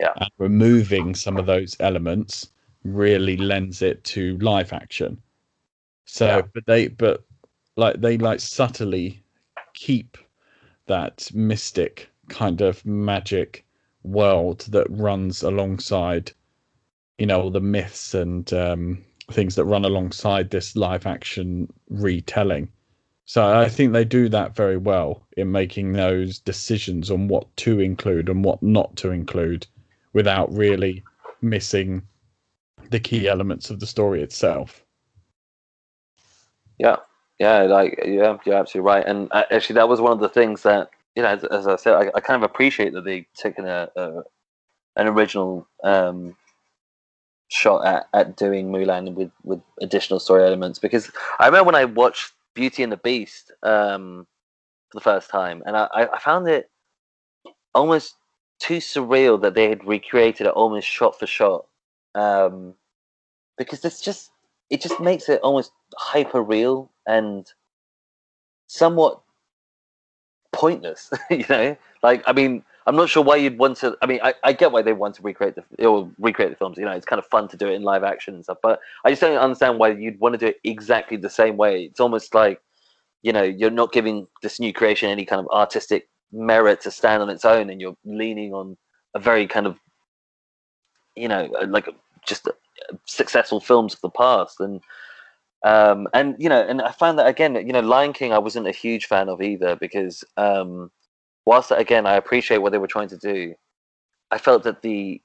S2: Yeah,
S1: and removing some of those elements really lends it to live action. So, yeah. but they, but like they like subtly keep that mystic kind of magic world that runs alongside, you know, the myths and um, things that run alongside this live action retelling. So I think they do that very well in making those decisions on what to include and what not to include without really missing the key elements of the story itself.
S2: Yeah, yeah, like yeah, you're absolutely right. And uh, actually, that was one of the things that you know, as, as I said, I, I, kind of appreciate that they've taken a, a an original um, shot at, at doing Mulan with, with additional story elements because I remember when I watched Beauty and the Beast um, for the first time, and I, I found it almost too surreal that they had recreated it almost shot for shot um, because it's just it just makes it almost hyper real and somewhat pointless. (laughs) you know, like I mean, I'm not sure why you'd want to. I mean, I, I get why they want to recreate the or recreate the films. You know, it's kind of fun to do it in live action and stuff. But I just don't understand why you'd want to do it exactly the same way. It's almost like, you know, you're not giving this new creation any kind of artistic merit to stand on its own, and you're leaning on a very kind of, you know, like just successful films of the past and um, and you know, and I found that again, you know, Lion King, I wasn't a huge fan of either because um, whilst again I appreciate what they were trying to do, I felt that the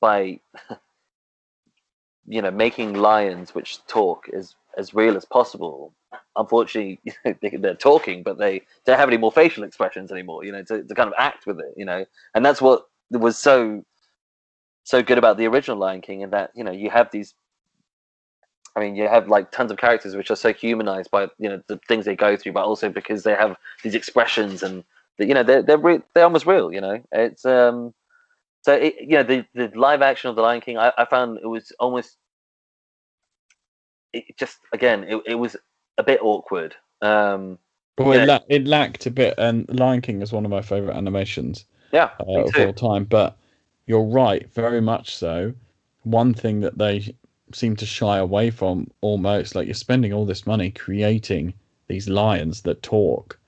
S2: by (laughs) you know making lions which talk as as real as possible. Unfortunately, (laughs) they're talking, but they don't have any more facial expressions anymore. You know, to, to kind of act with it. You know, and that's what was so so good about the original Lion King, and that you know you have these I mean, you have like tons of characters which are so humanized by you know the things they go through, but also because they have these expressions and you know they're they're re- they're almost real. You know, it's um so it, you know the the live action of the Lion King, I, I found it was almost it just again it, it was a bit awkward. Um,
S1: Well, it, la- it lacked a bit, and Lion King is one of my favorite animations
S2: Yeah,
S1: uh, of all time. But you're right, very much so. One thing that they seem to shy away from almost, like you're spending all this money creating these lions that talk,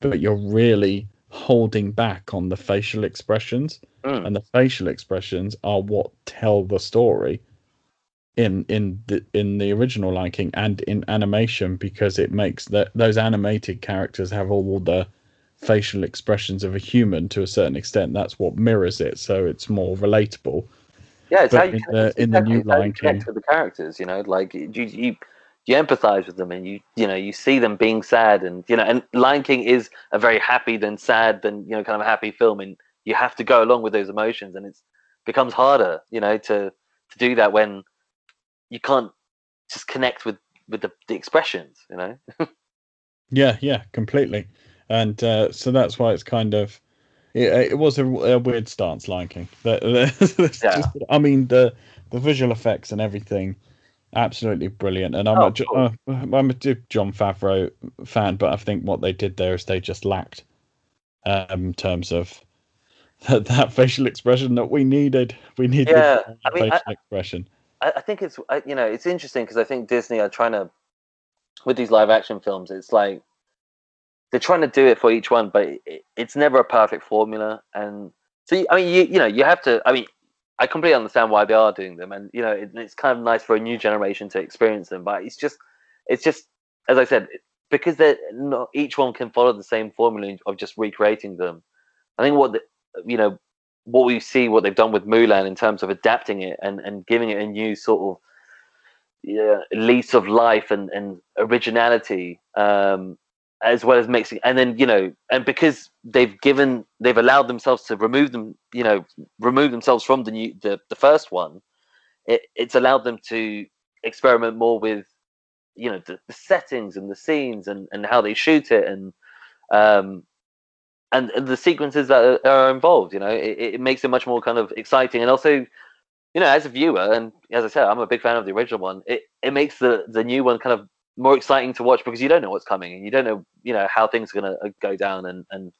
S1: but you're really holding back on the facial expressions,
S2: Mm.
S1: and the facial expressions are what tell the story. In in the in the original Lion King and in animation because it makes that those animated characters have all the facial expressions of a human to a certain extent. That's what mirrors it, so it's more relatable.
S2: Yeah, it's
S1: But
S2: how you
S1: in
S2: connect-
S1: the- in the new
S2: it's how you
S1: Lion
S2: connect
S1: King-
S2: with the characters. You know, like you you you empathize with them, and you you know you see them being sad, and you know, and Lion King is a very happy then sad then you know kind of a happy film, and you have to go along with those emotions, and it's becomes harder, you know, to to do that when you can't just connect with with the, the expressions, you know. (laughs)
S1: Yeah, yeah, completely. And uh, so that's why it's kind of it, it was a, a weird stance, Lion King. The- (laughs) the-
S2: Yeah.
S1: just- I mean the the visual effects and everything, absolutely brilliant. And I'm
S2: oh,
S1: a,
S2: cool.
S1: uh, I'm a Jon Favreau fan, but I think what they did there is they just lacked um, in terms of (laughs) that, that facial expression that we needed. We needed
S2: Yeah,
S1: that
S2: I mean, I-
S1: facial expression.
S2: I, I think it's I, you know it's interesting because I think Disney are trying to with these live action films. It's like they're trying to do it for each one, but it, it's never a perfect formula. And so I mean, you you know you have to. I mean, I completely understand why they are doing them, and you know it, it's kind of nice for a new generation to experience them. But it's just it's just as I said because they're not each one can follow the same formula of just recreating them. I think what the, you know what we see what they've done with Mulan in terms of adapting it and, and giving it a new sort of yeah, lease of life and, and originality um, as well as mixing and then you know and because they've given they've allowed themselves to remove them you know remove themselves from the new the, the first one it, it's allowed them to experiment more with you know the, the settings and the scenes and, and how they shoot it and um, and, and the sequences that are, are involved. You know, it, it makes it much more kind of exciting, and also, you know, as a viewer, and as I said, I'm a big fan of the original one. It it makes the the new one kind of more exciting to watch because you don't know what's coming and you don't know you know how things are going to go down and and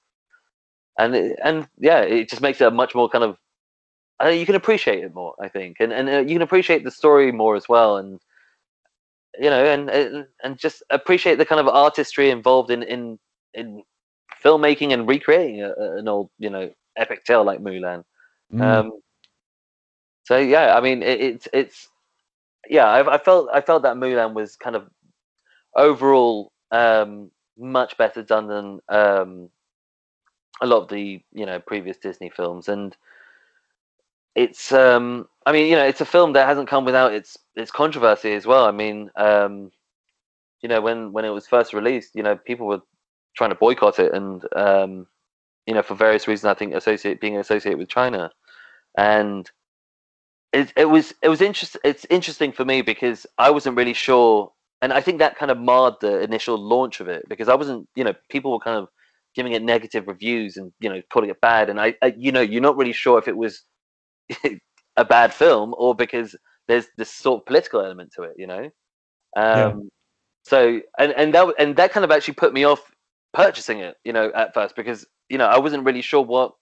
S2: and and yeah, it just makes it a much more kind of uh, you can appreciate it more, I think, and and uh, you can appreciate the story more as well, and you know, and and, just appreciate the kind of artistry involved in in in filmmaking and recreating a, a- an old you know epic tale like Mulan.
S1: Mm.
S2: Um, so yeah, I mean, it, it's it's yeah, I, I felt I felt that Mulan was kind of overall um, much better done than um, a lot of the you know previous Disney films, and it's um, I mean, you know, it's a film that hasn't come without its its controversy as well. I mean, um, you know, when when it was first released, you know, people were trying to boycott it, and um, you know, for various reasons, I think associate being associated with China, and it it was it was interesting. It's interesting for me because I wasn't really sure, and I think that kind of marred the initial launch of it because I wasn't, you know, people were kind of giving it negative reviews and you know calling it bad, and I, I you know, you're not really sure if it was (laughs) a bad film or because there's this sort of political element to it, you know. Um, So and and that and that kind of actually put me off purchasing it, you know, at first because you know I wasn't really sure what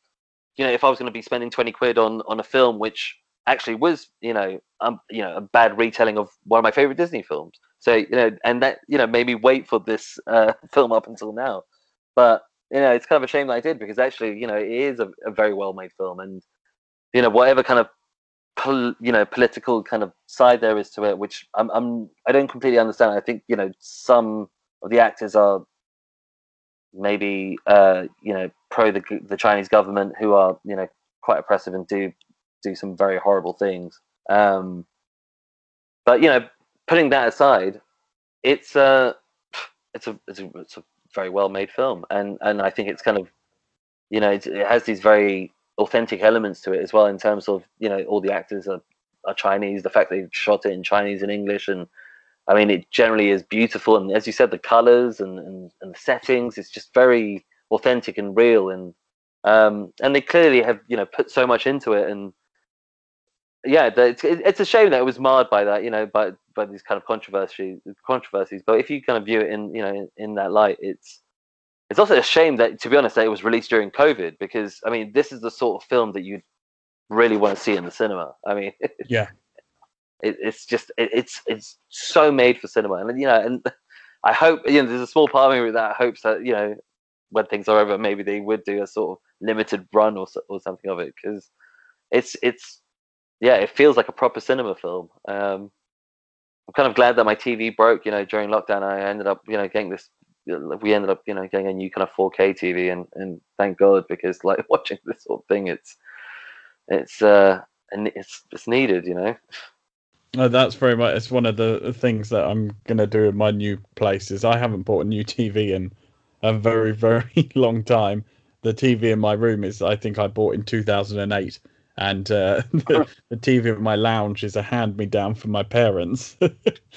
S2: you know if I was going to be spending twenty quid on on a film which actually was you know um you know a bad retelling of one of my favorite Disney films. So you know and that you know made me wait for this uh, film up until now. But you know it's kind of a shame that I did because actually you know it is a, a very well made film and you know whatever kind of pol- you know political kind of side there is to it which I'm, I'm i don't completely understand i think you know some of the actors are maybe uh you know pro the, the chinese government who are you know quite oppressive and do do some very horrible things um but you know putting that aside it's uh it's a it's a, it's a very well made film. And and i think it's kind of you know it's, it has these very authentic elements to it as well in terms of you know all the actors are, are chinese the fact they shot it in chinese and english. And i mean it generally is beautiful. And as you said the colors and and, and the settings it's just very authentic and real. And um and they clearly have you know put so much into it. And yeah it's, it's a shame that it was marred by that you know by by these kind of controversy controversies but if you kind of view it in you know in, in that light it's it's also a shame that, to be honest, that it was released during COVID because I mean, this is the sort of film that you really want to see in the cinema. I mean, (laughs)
S1: Yeah.
S2: it, it's just it, it's it's so made for cinema, and you know, and I hope you know there's a small part of me that hopes that you know when things are over, maybe they would do a sort of limited run or or something of it because it's it's yeah, it feels like a proper cinema film. Um, I'm kind of glad that my TV broke, you know, during lockdown. I ended up, you know, getting this. We ended up, you know, getting a new kind of 4K TV, and and thank God because like (laughs) watching this sort of thing, it's it's uh and it's it's needed, you know.
S1: No, that's very much. It's one of the things that I'm gonna do in my new place. Is I haven't bought a new TV in a very (laughs) very long time. The TV in my room is I think I bought in 2008, and uh, (laughs) the, the TV in my lounge is a hand me down from my parents. (laughs)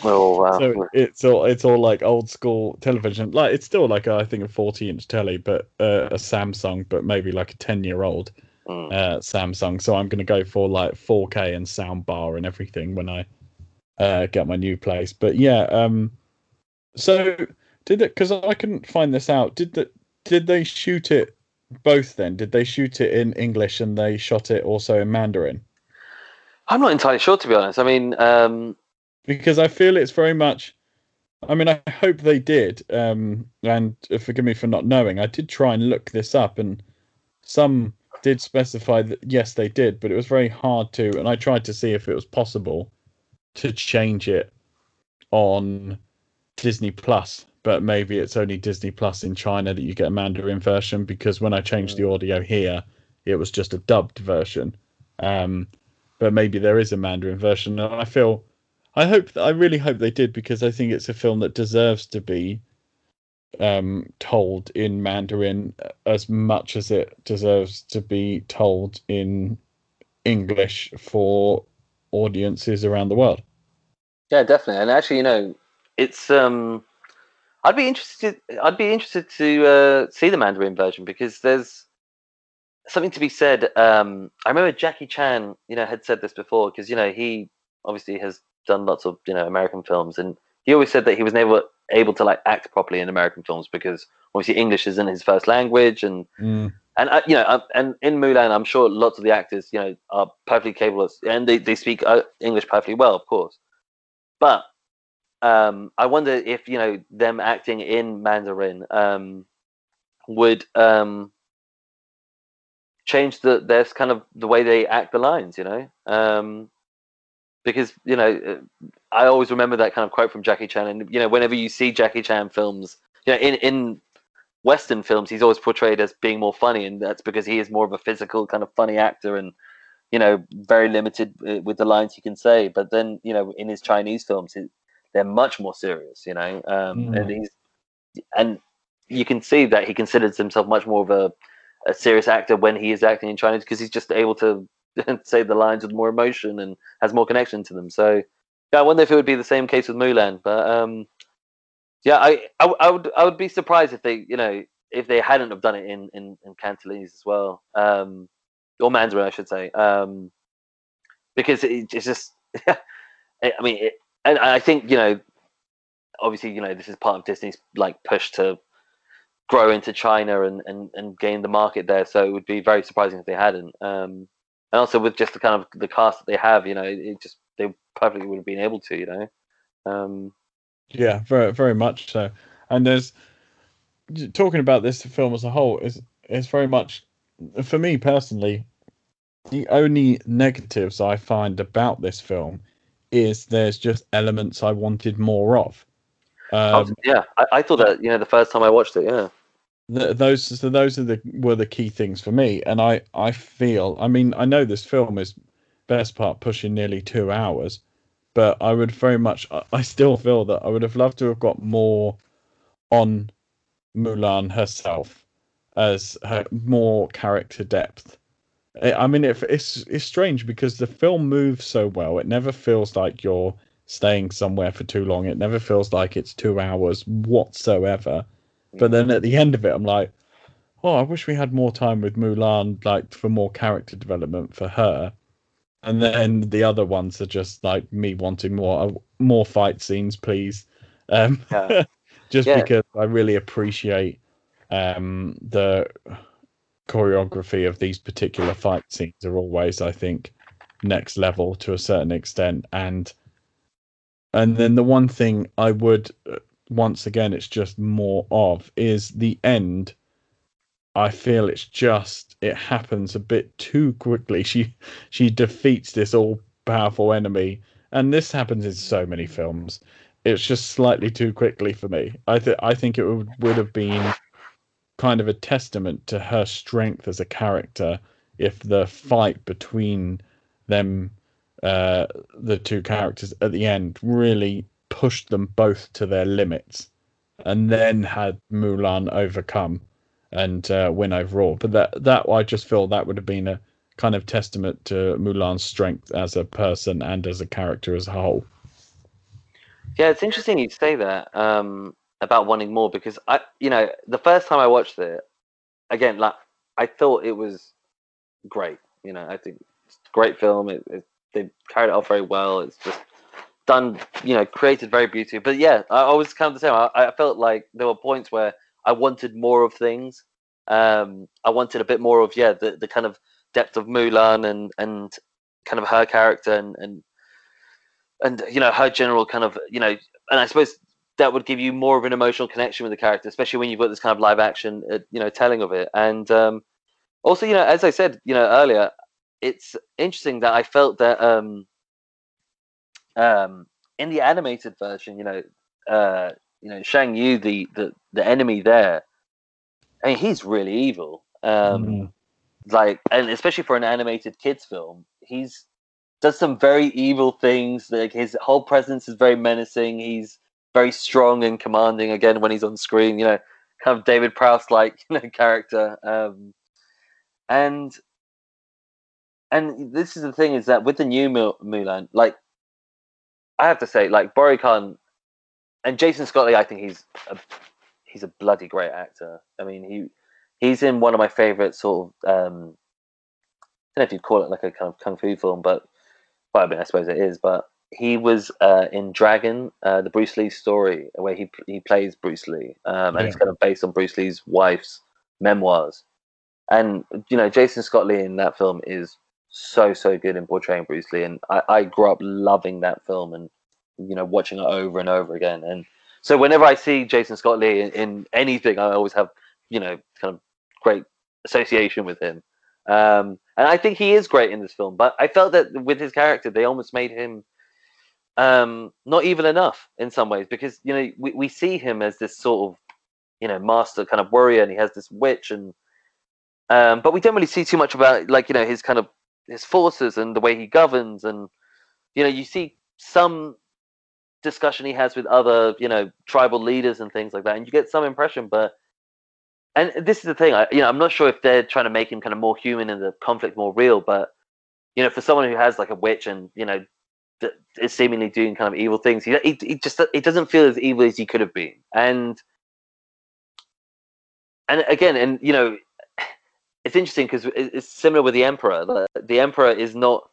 S2: Oh wow.
S1: so it's all it's all like old school television. Like it's still like a, I think a 40 inch telly, but uh, a Samsung, but maybe like a 10 year old
S2: Mm.
S1: uh, Samsung. So I'm going to go for like 4K and sound bar and everything when I uh, get my new place. But yeah, um, so did it because I couldn't find this out. Did the did they shoot it both then? Did they shoot it in English and they shot it also in Mandarin?
S2: I'm not entirely sure to be honest. I mean, um,
S1: because I feel it's very much. I mean, I hope they did. Um, and forgive me for not knowing. I did try and look this up, and some did specify that yes, they did, but it was very hard to. And I tried to see if it was possible to change it on Disney Plus, but maybe it's only Disney Plus in China that you get a Mandarin version. Because when I changed the audio here, it was just a dubbed version. Um, but maybe there is a Mandarin version, and I feel. I hope I really hope they did because I think it's a film that deserves to be um, told in Mandarin as much as it deserves to be told in English for audiences around the world.
S2: yeah, definitely. And actually, you know, it's um, I'd be interested. I'd be interested to uh, see the Mandarin version because there's something to be said. Um, I remember Jackie Chan, you know, had said this before because you know he obviously has done lots of you know American films, and he always said that he was never able to like act properly in American films because obviously English isn't his first language, and
S1: Mm.
S2: and uh, you know, uh, and in Mulan, I'm sure lots of the actors, you know, are perfectly capable, of, and they they speak uh, English perfectly well, of course. But um, I wonder if you know them acting in Mandarin um, would um, change the there's kind of the way they act the lines, you know, um, because you know uh, I always remember that kind of quote from Jackie Chan, and you know, whenever you see Jackie Chan films, you know, in in Western films, he's always portrayed as being more funny, and that's because he is more of a physical kind of funny actor, and you know, very limited uh, with the lines he can say. But then, you know, in his Chinese films, they're much more serious, you know, um,
S1: Mm.
S2: and he's and you can see that he considers himself much more of a, a serious actor when he is acting in Chinese because he's just able to (laughs) say the lines with more emotion and has more connection to them. So, yeah, I wonder if it would be the same case with Mulan, but um, yeah, I, I, I would I would be surprised if they you know if they hadn't have done it in in, in Cantonese as well, um, or Mandarin I should say, um, because it, it's just (laughs) I mean, it, and I think you know, obviously you know this is part of Disney's like push to grow into China and and and gain the market there. So it would be very surprising if they hadn't. Um, and also with just the kind of the cast that they have, you know, it just they perfectly would have been able to, you know. Um,
S1: Yeah, very very much so. And there's talking about this film as a whole is is very much for me personally the only negatives I find about this film is there's just elements I wanted more of. Um,
S2: yeah, I, I thought that you know the first time I watched it, yeah.
S1: th- those so those are the were the key things for me and i i feel i mean i know this film is best part pushing nearly two hours but i would very much I- i still feel that i would have loved to have got more on mulan herself as her more character depth I I mean, it, it's it's strange because the film moves so well. It never feels like you're staying somewhere for too long. It never feels like it's two hours whatsoever. But then at the end of it, I'm like, oh, I wish we had more time with Mulan, like for more character development for her. And then the other ones are just like me wanting more uh, more fight scenes, please. Um,
S2: Yeah. (laughs)
S1: just
S2: Yeah.
S1: because I really appreciate um, the choreography of these particular fight scenes are always, I think, next level to a certain extent. And and then the one thing I would uh, once again, it's just more of is the end. I feel it's just it happens a bit too quickly. (laughs) She she defeats this all powerful enemy, and this happens in so many films. It's just slightly too quickly for me. I think I think it would would have been kind of a testament to her strength as a character if the fight between them uh, the two characters at the end really pushed them both to their limits and then had Mulan overcome and uh, win overall. But that that I just feel that would have been a kind of testament to Mulan's strength as a person and as a character as a whole.
S2: Yeah, it's interesting you say that um, about wanting more because I, you know, the first time I watched it, again, like I thought it was great. You know, I think it's a great film. It, it, they carried it off very well. It's just done, you know, created very beautifully. But yeah, I, I was kind of the same. I, I, felt like there were points where I wanted more of things. Um, I wanted a bit more of yeah, the, the kind of depth of Mulan and and kind of her character and and and you know her general kind of you know and I suppose that would give you more of an emotional connection with the character, especially when you've got this kind of live action, uh, you know, telling of it. And um, also, you know, as I said, you know, earlier, it's interesting that I felt that um, um, in the animated version, you know, uh, you know, Shan Yu, the, the the enemy there, I mean, he's really evil. Um, mm. Like, and especially for an animated kids film, he's does some very evil things. Like his whole presence is very menacing. He's very strong and commanding again when he's on screen. You know, kind of David Prowse like (laughs) you know, character. Um, and and this is the thing is that with the new Mulan, like I have to say, like Bori Khan and Jason Scott Lee, I think he's a, he's a bloody great actor. I mean, he he's in one of my favorite sort of um, I don't know if you'd call it like a kind of kung fu film, but well, I mean, I suppose it is. But he was uh, in Dragon, uh, the Bruce Lee story, where he he plays Bruce Lee, um, and yeah. it's kind of based on Bruce Lee's wife's memoirs. And you know, Jason Scott Lee in that film is so so good in portraying Bruce Lee, and I, I grew up loving that film and you know watching it over and over again. And so whenever I see Jason Scott Lee in, in anything, I always have you know kind of great association with him. Um, and I think he is great in this film, but I felt that with his character, they almost made him um, not evil enough in some ways because you know we, we see him as this sort of you know master kind of warrior, and he has this witch, and um, but we don't really see too much about like you know his kind of his forces and the way he governs and you know you see some discussion he has with other you know tribal leaders and things like that and you get some impression but and this is the thing I, you know i'm not sure if they're trying to make him kind of more human and the conflict more real but you know for someone who has like a witch and you know is seemingly doing kind of evil things he, he, he just it doesn't feel as evil as he could have been and and again and you know it's interesting because it's similar with the emperor. The, the, emperor is not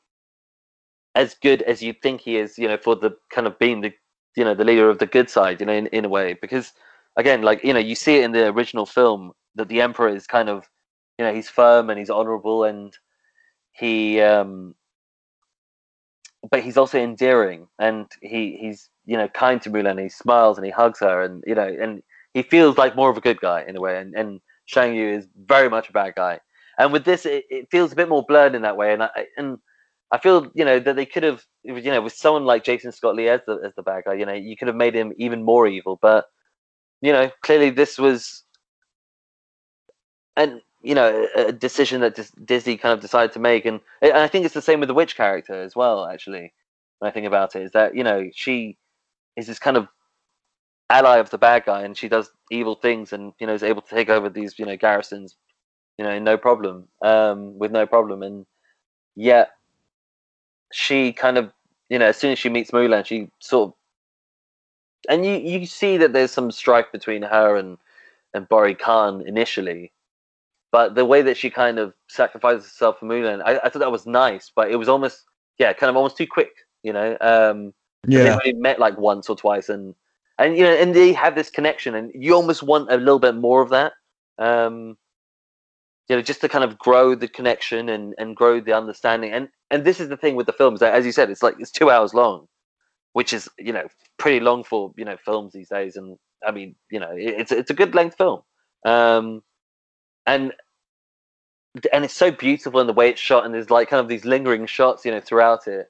S2: as good as you think he is. You know, for the kind of being the you know the leader of the good side. You know, in, in a way, because again, like you know, you see it in the original film that the emperor is kind of you know he's firm and he's honorable and he um but he's also endearing and he he's you know kind to Mulan. He smiles and he hugs her and you know and he feels like more of a good guy in a way and and Shan Yu is very much a bad guy. And with this, it, it feels a bit more blurred in that way. And I and I feel you know that they could have you know with someone like Jason Scott Lee as the as the bad guy, you know, you could have made him even more evil. But you know, clearly this was and you know a decision that Disney kind of decided to make, and, and I think it's the same with the witch character as well. Actually, when I think about it, is that you know she is this kind of ally of the bad guy, and she does evil things, and you know is able to take over these you know garrisons, you know, no problem, um, with no problem, and yet she kind of you know as soon as she meets Mulan, she sort of and you you see that there's some strife between her and and Bori Khan initially, but the way that she kind of sacrifices herself for Mulan, I, I thought that was nice, but it was almost yeah, kind of almost too quick, you know. Um, yeah, they met like once or twice, and and you know, and they have this connection, and you almost want a little bit more of that. Um, you know, just to kind of grow the connection and and grow the understanding. And and this is the thing with the films, as you said, it's like it's two hours long, which is you know pretty long for you know films these days. And I mean, you know, it, it's it's a good length film. Um, and and it's so beautiful in the way it's shot, and there's like kind of these lingering shots, you know, throughout it.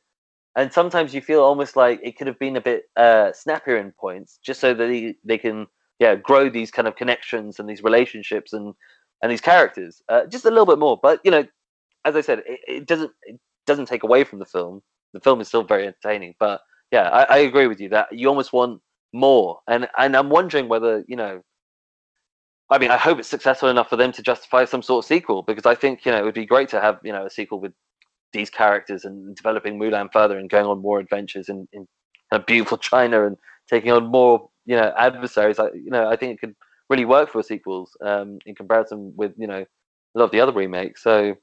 S2: And sometimes you feel almost like it could have been a bit uh, snappier in points, just so that they, they can yeah grow these kind of connections and these relationships and and these characters uh, just a little bit more. But you know, as I said, it, it doesn't it doesn't take away from the film. The film is still very entertaining. But yeah, I, I agree with you that you almost want more. And and I'm wondering whether you know. I mean, I hope it's successful enough for them to justify some sort of sequel because I think you know it would be great to have you know a sequel with these characters and developing Mulan further and going on more adventures in, in beautiful China and taking on more you know adversaries. I you know I think it could really work for sequels um, in comparison with you know a lot of the other remakes. So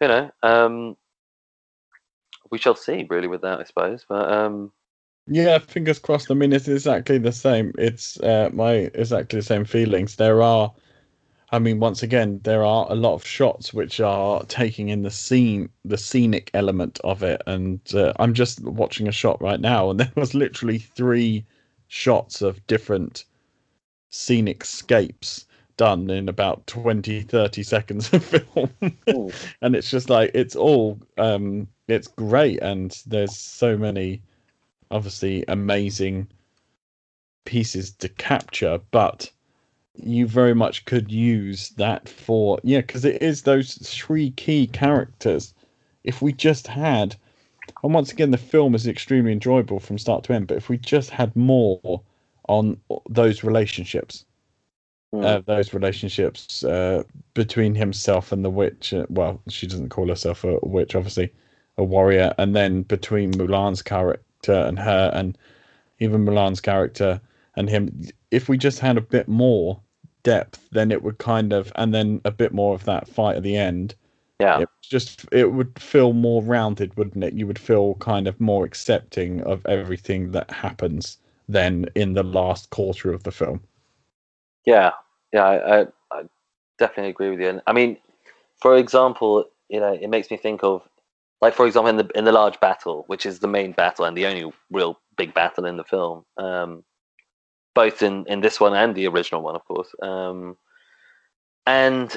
S2: you know um, we shall see really with that I suppose. But um,
S1: Yeah, fingers crossed. I mean, it's exactly the same. It's uh, my exactly the same feelings. There are, I mean, once again, there are a lot of shots which are taking in the scene, the scenic element of it. And uh, I'm just watching a shot right now, and (laughs) there was literally three shots of different scenic scapes done in about 20 30 seconds of (laughs) film and it's just like it's all um it's great and there's so many obviously amazing pieces to capture but you very much could use that for yeah because it is those three key characters if we just had and once again the film is extremely enjoyable from start to end but if we just had more on those relationships
S2: Hmm.
S1: uh, those relationships uh, between himself and the witch. Uh, well, she doesn't call herself a witch, obviously, a warrior, and then between Mulan's character and her, and even Mulan's character and him. If we just had a bit more depth, then it would kind of, and then a bit more of that fight at the end.
S2: yeah,
S1: It just it would feel more rounded, wouldn't it? You would feel kind of more accepting of everything that happens then in the last quarter of the film.
S2: Yeah, yeah, I, I, I definitely agree with you. And I mean, for example, you know, it makes me think of, like, for example, in the in the large battle, which is the main battle and the only real big battle in the film, um, both in in this one and the original one, of course. Um, and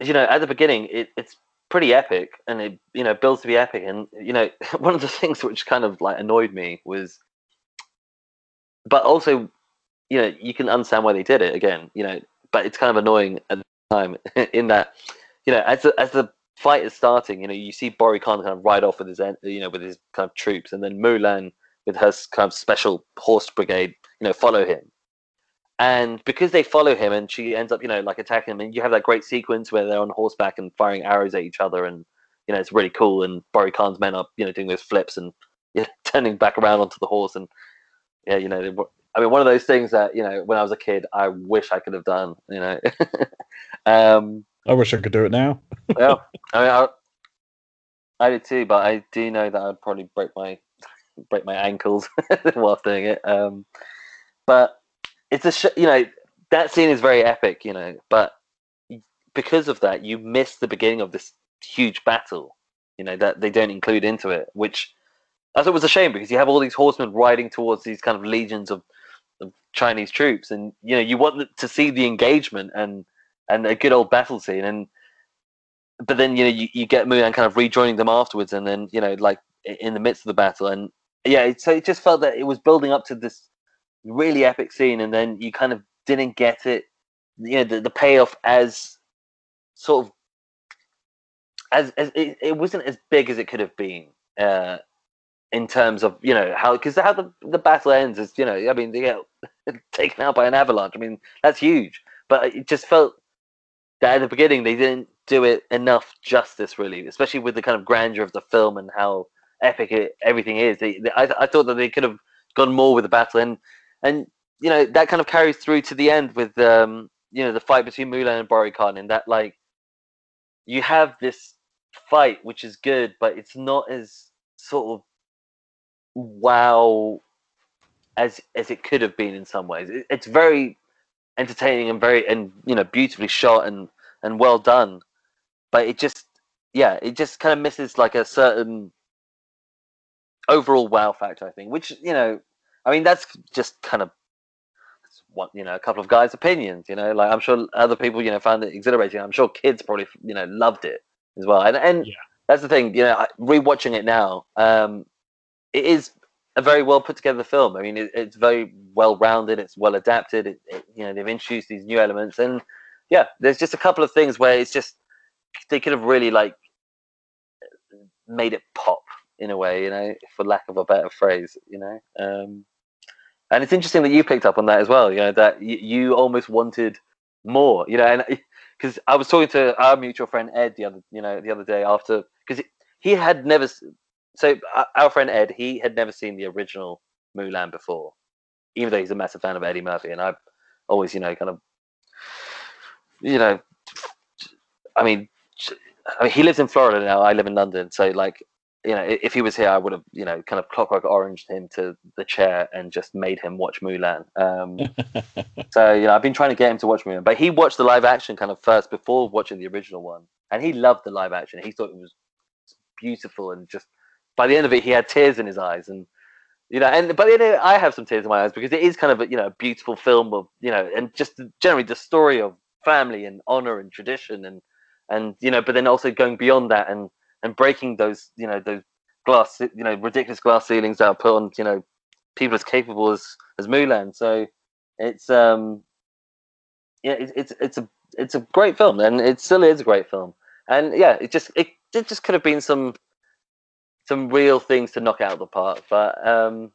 S2: you know, at the beginning, it, it's pretty epic, and it you know builds to be epic. And you know, (laughs) one of the things which kind of like annoyed me was, but also you know you can understand why they did it again you know but it's kind of annoying at the time (laughs) in that you know as the, as the fight is starting you know you see Bori Khan kind of ride off with his you know with his kind of troops and then Mulan with her kind of special horse brigade you know follow him and because they follow him and she ends up you know like attacking him and you have that great sequence where they're on horseback and firing arrows at each other and you know it's really cool and Bori Khan's men are you know doing those flips and (laughs) you know, turning back around onto the horse and yeah you know they, I mean, one of those things that you know, when I was a kid, I wish I could have done. You know, (laughs) um,
S1: I wish I could do it now. (laughs)
S2: yeah, I mean, I, I did too, but I do know that I'd probably break my break my ankles (laughs) whilst doing it. Um, but it's a sh- you know that scene is very epic, you know, but because of that, you miss the beginning of this huge battle. You know that they don't include into it, which I thought was a shame because you have all these horsemen riding towards these kind of legions of, of Chinese troops, and you know you want to see the engagement and and a good old battle scene, and but then you know you, you get Mulan kind of rejoining them afterwards, and then you know like in the midst of the battle, and yeah, so it just felt that it was building up to this really epic scene, and then you kind of didn't get it, you know, the, the payoff as sort of as, as it, it wasn't as big as it could have been. Uh, in terms of you know how because how the the battle ends is you know I mean they get (laughs) taken out by an avalanche. I mean that's huge, but it just felt that at the beginning they didn't do it enough justice really, especially with the kind of grandeur of the film and how epic it, everything is. They, they, I I thought that they could have gone more with the battle and and you know that kind of carries through to the end with um you know the fight between Mulan and Bori Khan and that like you have this fight which is good, but it's not as sort of wow as as it could have been in some ways. It, it's very entertaining and very and you know beautifully shot and and well done, but it just yeah it just kind of misses like a certain overall wow factor. I think, which you know, I mean that's just kind of one you know a couple of guys' opinions. You know, like I'm sure other people you know found it exhilarating. I'm sure kids probably you know loved it as well. And and
S1: Yeah.
S2: that's the thing. You know, rewatching it now, um, it is a very well put together film. I mean, it, it's very well rounded. It's well adapted. It, it, you know, they've introduced these new elements, and yeah, there's just a couple of things where it's just they could have really like made it pop in a way, you know, for lack of a better phrase, you know. Um, and it's interesting that you picked up on that as well. You know that y- you almost wanted more, you know, and (laughs) because I was talking to our mutual friend Ed the other, you know, the other day after because he had never. So uh, our friend Ed, he had never seen the original Mulan before, even though he's a massive fan of Eddie Murphy, and I've always, you know, kind of, you know, I mean, I mean, he lives in Florida now. I live in London, so like, you know, if he was here, I would have, you know, kind of clockwork oranged him to the chair and just made him watch Mulan. Um, (laughs) so you know, I've been trying to get him to watch Mulan, but he watched the live action kind of first before watching the original one, and he loved the live action. He thought it was beautiful, and just by the end of it, he had tears in his eyes, and you know, and by but then I have some tears in my eyes because it is kind of a you know a beautiful film of you know, and just generally the story of family and honor and tradition and and you know, but then also going beyond that and and breaking those you know those glass you know ridiculous glass ceilings that are put on you know people as capable as as Mulan. So it's um yeah it's it's it's a it's a great film and it still is a great film and yeah it just it, it just could have been some some real things to knock out of the park but um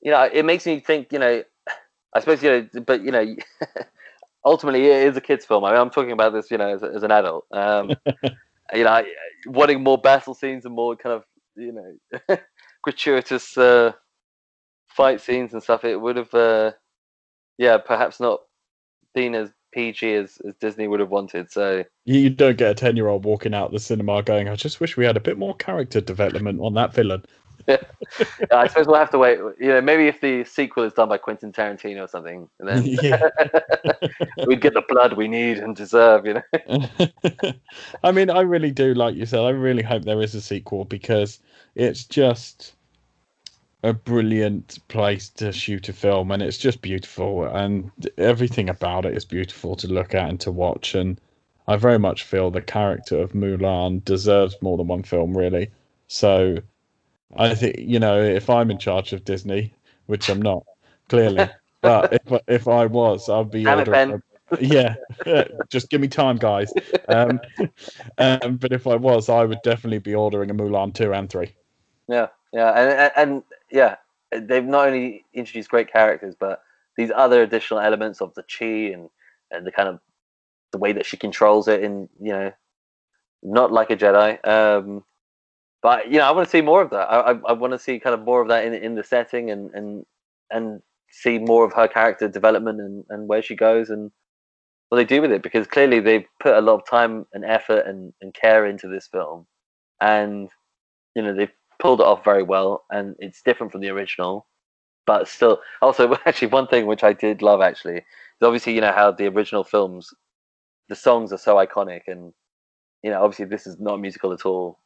S2: you know it makes me think you know i suppose you know but you know (laughs) ultimately it is a kids film. I mean i'm talking about this you know as, as an adult. Um (laughs) you know I- wanting more battle scenes and more kind of you know (laughs) gratuitous uh fight scenes and stuff it would have uh yeah perhaps not been as pg as, as disney would have wanted so
S1: You don't get a 10 year old walking out the cinema going, I just wish we had a bit more character development on that villain. (laughs)
S2: I suppose we'll have to wait. You know, maybe if the sequel is done by Quentin Tarantino or something, then (laughs)
S1: Yeah. (laughs)
S2: we'd get the blood we need and deserve. You know,
S1: I mean, I really do, like you said, I really hope there is a sequel because it's just a brilliant place to shoot a film and it's just beautiful and everything about it is beautiful to look at and to watch. And I very much feel the character of Mulan deserves more than one film, really. So I think, you know, if I'm in charge of Disney, which I'm not, clearly, (laughs) but if, if I was, I'd be ordering. Yeah, (laughs) just give me time, guys. Um, (laughs) um, but if I was, I would definitely be ordering a Mulan two and three.
S2: yeah, yeah, and, and and yeah, they've not only introduced great characters, but these other additional elements of the chi and and the kind of the way that she controls it in you know, not like a Jedi. Um, but you know, I want to see more of that. I I, I want to see kind of more of that in in the setting and and and see more of her character development and and where she goes and what they do with it because clearly they've put a lot of time and effort and, and care into this film and you know they've pulled it off very well and it's different from the original but still also (laughs) actually one thing which i did love actually is obviously you know how the original films the songs are so iconic and you know obviously this is not a musical at all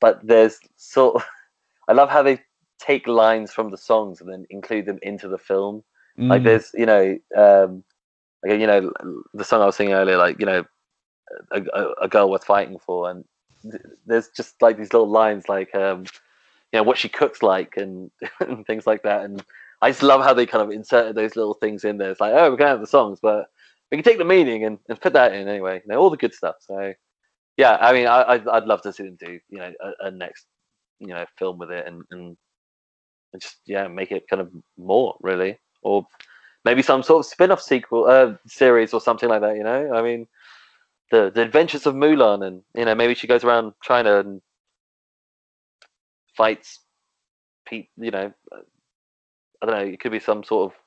S2: but there's sort of (laughs) i love how they take lines from the songs and then include them into the film like
S1: Mm.
S2: there's you know um like you know the song i was singing earlier like you know a, a, a girl worth fighting for and th- there's just like these little lines like um you know what she cooks like and, (laughs) and things like that. And i just love how they kind of inserted those little things in there. It's like oh we're gonna have the songs but we can take the meaning and, and put that in anyway you know all the good stuff. So yeah i mean i i'd, I'd love to see them do you know a, a next you know film with it and, and and just yeah make it kind of more really. Or maybe some sort of spin-off sequel uh, series or something like that you know? I mean the the adventures of mulan and you know maybe she goes around china and fights you know i don't know it could be some sort of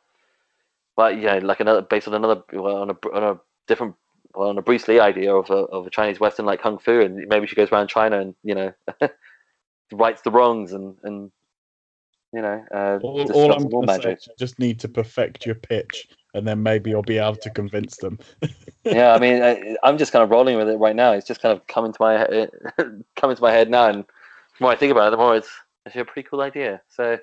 S2: well you know like another based on another well, on a on a different well, on a Bruce Lee idea of a of a Chinese Western like kung fu, and maybe she goes around China and you know (laughs) rights the wrongs and and you know uh,
S1: all,
S2: just
S1: all I'm
S2: all
S1: going to say
S2: magic.
S1: is you just need to perfect your pitch and then maybe you'll be able to convince them. (laughs)
S2: yeah, I mean, I, I'm just kind of rolling with it right now. It's just kind of coming to my (laughs) coming to my head now, and the more I think about it, the more it's actually a pretty cool idea. So,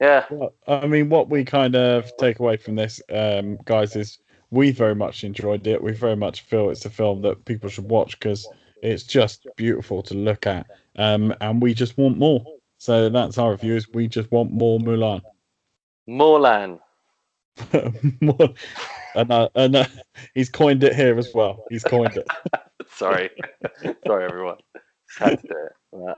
S2: yeah,
S1: Well, I mean, what we kind of take away from this, um, guys, is we very much enjoyed it. We very much feel it's a film that people should watch because it's just beautiful to look at, um, and we just want more. So that's our review. Is we just want more Mulan.
S2: Morlan. (laughs)
S1: more, and uh, and uh, he's coined it here as well. He's coined it. (laughs)
S2: Sorry, (laughs) sorry, everyone. Had to do it.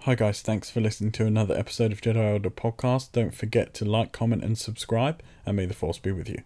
S1: Hi guys, thanks for listening to another episode of Jedi Order podcast. Don't forget to like, comment, and subscribe, and may the force be with you.